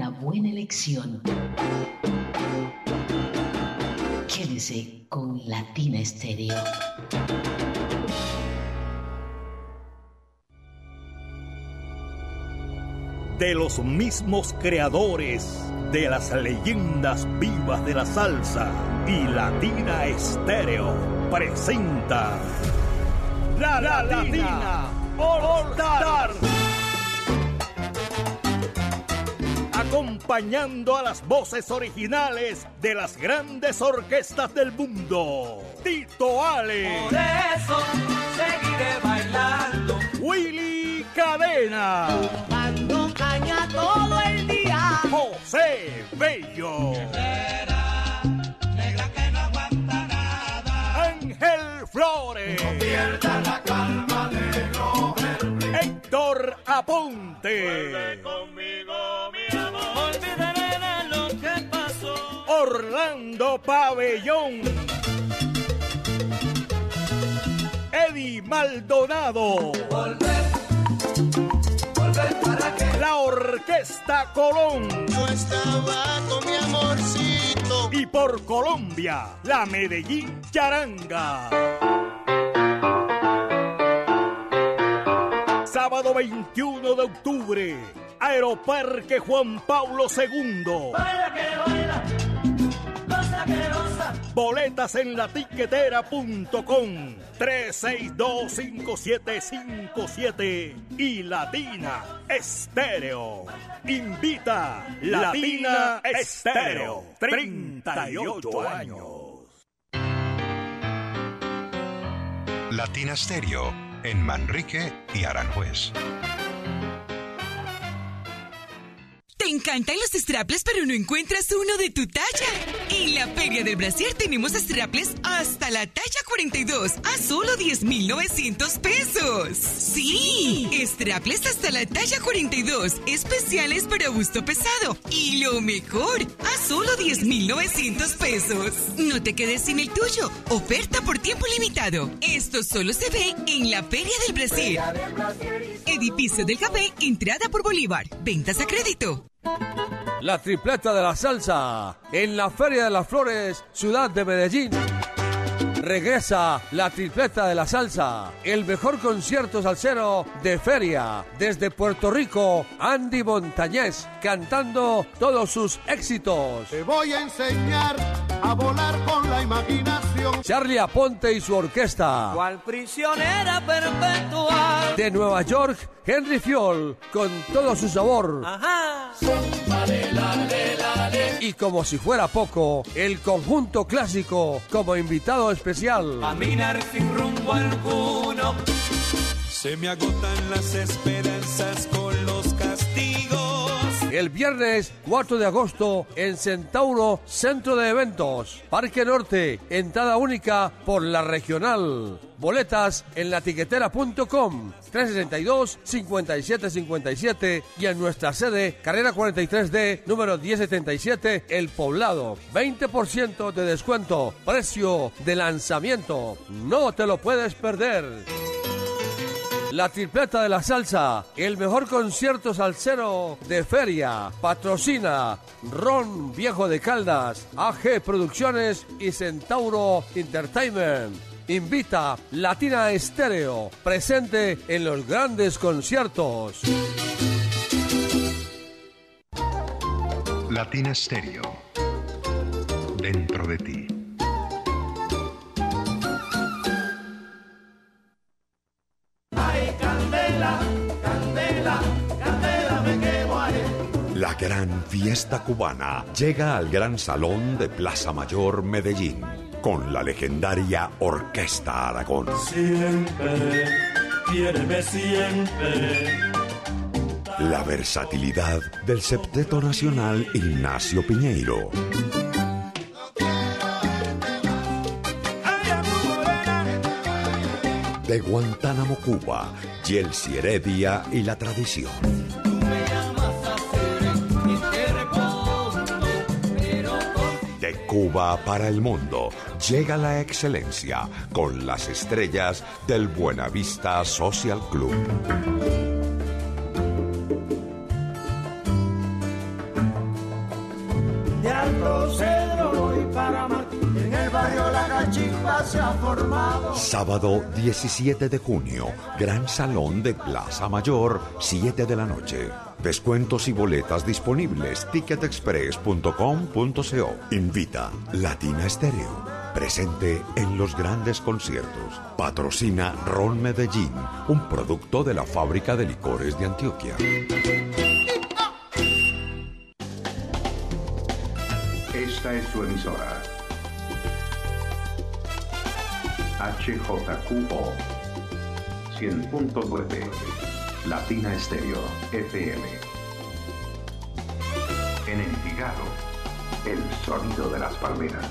[SPEAKER 13] una
[SPEAKER 26] buena elección. Quédese con Latina Estéreo.
[SPEAKER 12] de los mismos creadores de las leyendas vivas de la salsa y Latina Estéreo presenta La Latina, All Star. Acompañando a las voces originales de las grandes orquestas del mundo. Tito Ale.
[SPEAKER 21] Por eso seguiré bailando.
[SPEAKER 12] Willy Cadena.
[SPEAKER 21] Dando caña todo el día.
[SPEAKER 12] José Bello.
[SPEAKER 21] Negra que no aguanta nada.
[SPEAKER 12] Ángel Flores.
[SPEAKER 21] No pierda la calma, negro.
[SPEAKER 12] Héctor Aponte. Orlando Pabellón. Eddie Maldonado.
[SPEAKER 21] Volver, volver para que
[SPEAKER 12] La Orquesta Colón.
[SPEAKER 21] yo estaba con mi amorcito.
[SPEAKER 12] Y por Colombia, la Medellín Charanga. Sábado 21 de octubre, Aeroparque Juan Pablo II.
[SPEAKER 21] Baila que baila.
[SPEAKER 12] Boletas en la tiquetera.com 3625757 y Latina Estéreo. Invita Latina Estéreo. 38 años.
[SPEAKER 6] Latina Stereo en Manrique y Aranjuez.
[SPEAKER 14] Encantan los strapless, pero no encuentras uno de tu talla. En la Feria del Brasier tenemos strapless hasta la talla 42 a solo 10,900 pesos. Sí, strapless hasta la talla 42, especiales para busto pesado. Y lo mejor, a solo 10,900 pesos. No te quedes sin el tuyo. Oferta por tiempo limitado. Esto solo se ve en la Feria del Brasier. Edificio del Café, entrada por Bolívar. Ventas a crédito.
[SPEAKER 1] La tripleta de la salsa en la Feria de las Flores, ciudad de Medellín. Regresa la tripleta de la salsa, el mejor concierto salsero de feria. Desde Puerto Rico, Andy Montañez cantando todos sus éxitos.
[SPEAKER 10] Te voy a enseñar a volar con la imaginación.
[SPEAKER 1] Charlie Aponte y su orquesta.
[SPEAKER 21] Cual prisionera perpetua.
[SPEAKER 1] De Nueva York, Henry Fiol con todo su sabor.
[SPEAKER 21] Ajá.
[SPEAKER 1] Y como si fuera poco, el conjunto clásico como invitado especial.
[SPEAKER 21] Caminar sin rumbo alguno.
[SPEAKER 27] Se me agotan las esperanzas con los.
[SPEAKER 1] El viernes 4 de agosto en Centauro Centro de Eventos, Parque Norte, entrada única por la regional. Boletas en latiquetera.com 362-5757 y en nuestra sede, carrera 43D, número 1077, El Poblado. 20% de descuento, precio de lanzamiento. No te lo puedes perder. La tripleta de la salsa, el mejor concierto salsero de feria. Patrocina Ron Viejo de Caldas, AG Producciones y Centauro Entertainment. Invita Latina Estéreo, presente en los grandes conciertos.
[SPEAKER 6] Latina Stereo. Dentro de ti.
[SPEAKER 21] Candela, candela, candela, me quemo ahí.
[SPEAKER 8] La gran fiesta cubana llega al Gran Salón de Plaza Mayor Medellín con la legendaria Orquesta Aragón.
[SPEAKER 21] Siempre, quiéreme siempre.
[SPEAKER 8] La versatilidad del septeto nacional Ignacio Piñeiro. De Guantánamo, Cuba, Yelsi Heredia y la tradición. De Cuba para el mundo llega la excelencia con las estrellas del Buenavista Social Club.
[SPEAKER 21] Cachimba se ha formado.
[SPEAKER 8] Sábado 17 de junio, Gran Salón de Plaza Mayor, 7 de la noche. Descuentos y boletas disponibles. Ticketexpress.com.co. Invita Latina Estéreo. Presente en los grandes conciertos. Patrocina Ron Medellín, un producto de la fábrica de licores de Antioquia.
[SPEAKER 28] Esta es su emisora. HJQO 100.9 Latina Estéreo FM. En Envigado, el sonido de las palmeras.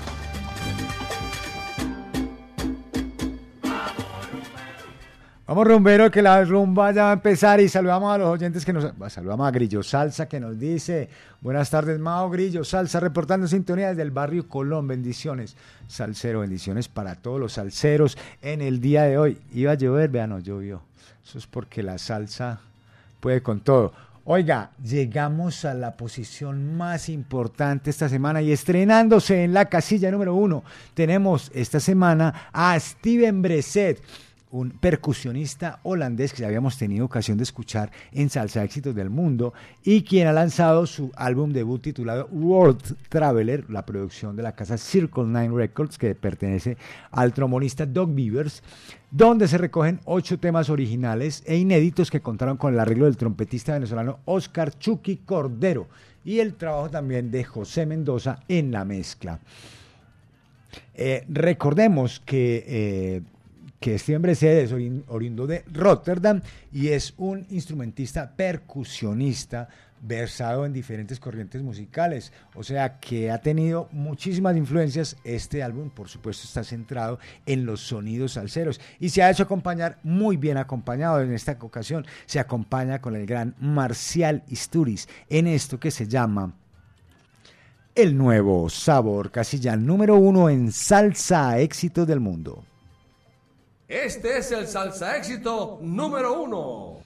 [SPEAKER 2] Vamos rumbero que la rumba ya va a empezar y saludamos a los oyentes que nos... Saludamos a Grillo Salsa que nos dice, buenas tardes Mao Grillo Salsa reportando sintonía desde el barrio Colón, bendiciones. Salsero, bendiciones para todos los salseros en el día de hoy. Iba a llover, vean, no llovió. Eso es porque la salsa puede con todo. Oiga, llegamos a la posición más importante esta semana y estrenándose en la casilla número uno, tenemos esta semana a Steven Breset un percusionista holandés que ya habíamos tenido ocasión de escuchar en Salsa Éxitos del Mundo y quien ha lanzado su álbum debut titulado World Traveler, la producción de la casa Circle Nine Records que pertenece al trombonista Doug Beavers, donde se recogen ocho temas originales e inéditos que contaron con el arreglo del trompetista venezolano Oscar Chucky Cordero y el trabajo también de José Mendoza en la mezcla. Eh, recordemos que eh, que Steven Breset es oriundo de Rotterdam y es un instrumentista percusionista versado en diferentes corrientes musicales, o sea que ha tenido muchísimas influencias. Este álbum, por supuesto, está centrado en los sonidos salseros y se ha hecho acompañar muy bien acompañado. En esta ocasión se acompaña con el gran Marcial Isturiz en esto que se llama el nuevo sabor casilla número uno en salsa éxitos del mundo.
[SPEAKER 23] Este es el salsa éxito número uno.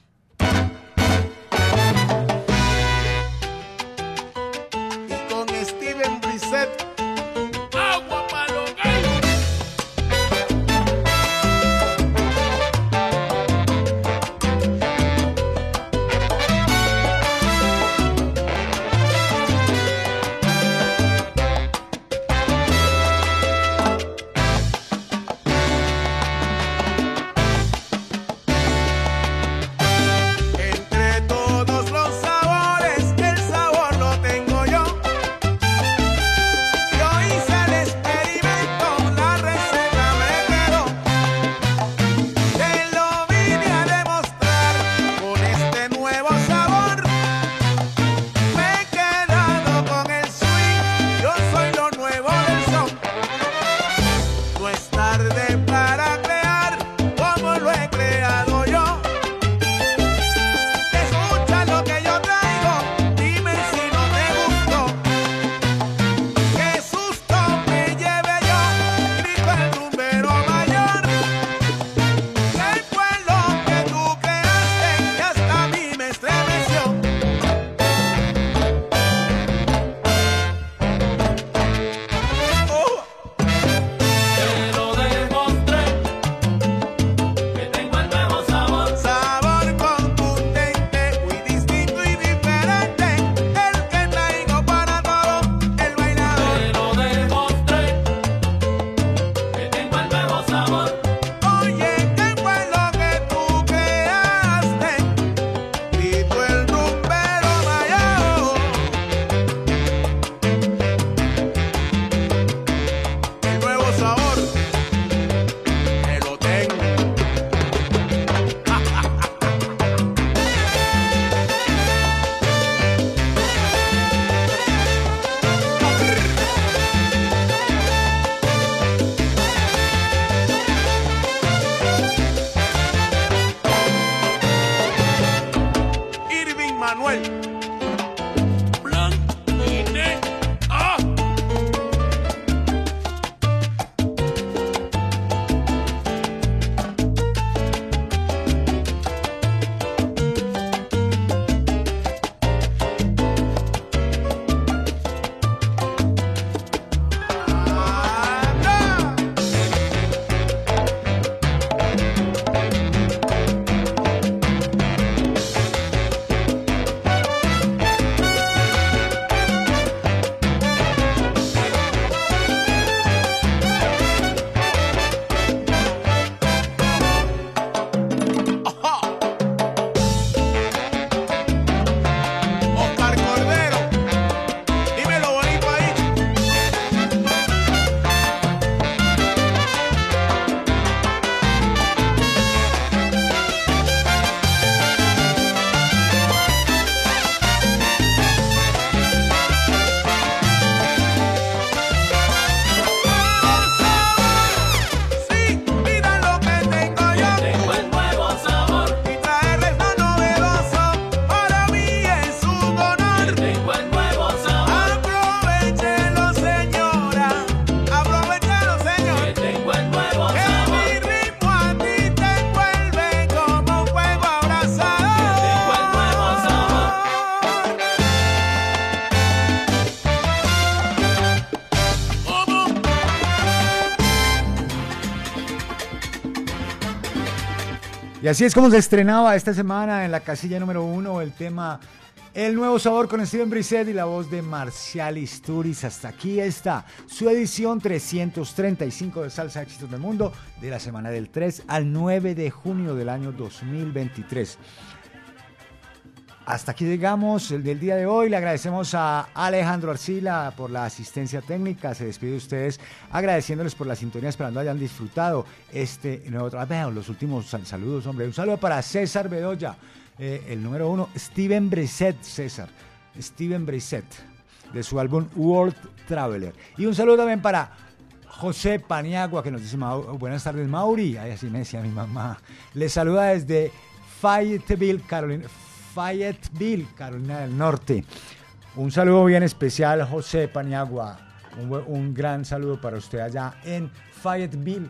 [SPEAKER 29] Y
[SPEAKER 2] así es como se estrenaba esta semana en la casilla número uno el tema El nuevo sabor con Steven Brisset y la voz de Marcial Isturiz. Hasta aquí está su edición 335 de Salsa Éxitos del Mundo de la semana del 3 al 9 de junio del año 2023. Hasta aquí llegamos el del día de hoy. Le agradecemos a Alejandro Arcila por la asistencia técnica. Se despide de ustedes agradeciéndoles por la sintonía, esperando hayan disfrutado este nuevo trabajo. Los últimos sal- saludos, hombre. Un saludo para César Bedoya, eh, el número uno, Steven Brisset, César. Steven Brisset, de su álbum World Traveler. Y un saludo también para José Paniagua, que nos dice "Mau- buenas tardes, Mauri. Ay, así me decía mi mamá. Le saluda desde Fayetteville, Carolina, Fayetteville, Carolina del Norte. Un saludo bien especial, José Paniagua. Un, gran saludo para usted allá en Fayetteville.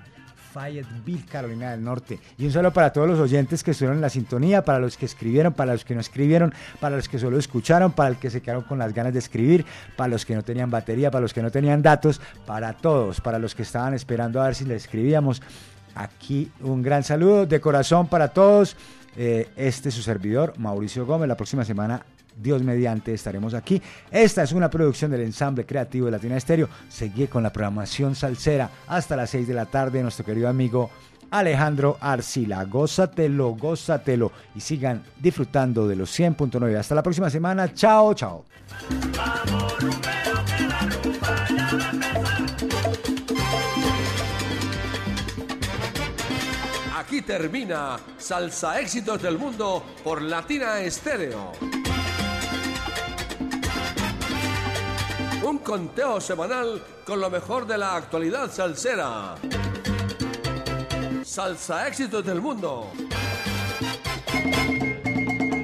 [SPEAKER 2] Fayetteville, Carolina del Norte. Y un saludo para todos los oyentes que estuvieron en la sintonía, para los que escribieron, para los que no escribieron, para los que solo escucharon, para los que se quedaron con las ganas de escribir, para los que no tenían batería, para los que no tenían datos, para todos, para los que estaban esperando a ver si les escribíamos. Aquí un gran saludo de corazón para todos. Eh, este es su servidor, Mauricio Gómez. La próxima semana, Dios mediante, estaremos aquí. Esta es una producción del ensamble creativo de Latina Estéreo. Seguí con la programación salsera hasta las 6 de la tarde. Nuestro querido amigo Alejandro Arcila. Gózatelo, gózatelo y sigan disfrutando de los 100.9. Hasta la próxima semana. Chao, chao.
[SPEAKER 1] Termina Salsa Éxitos del Mundo por Latina Estéreo. Un conteo semanal con lo mejor de la actualidad salsera. Salsa Éxitos del Mundo.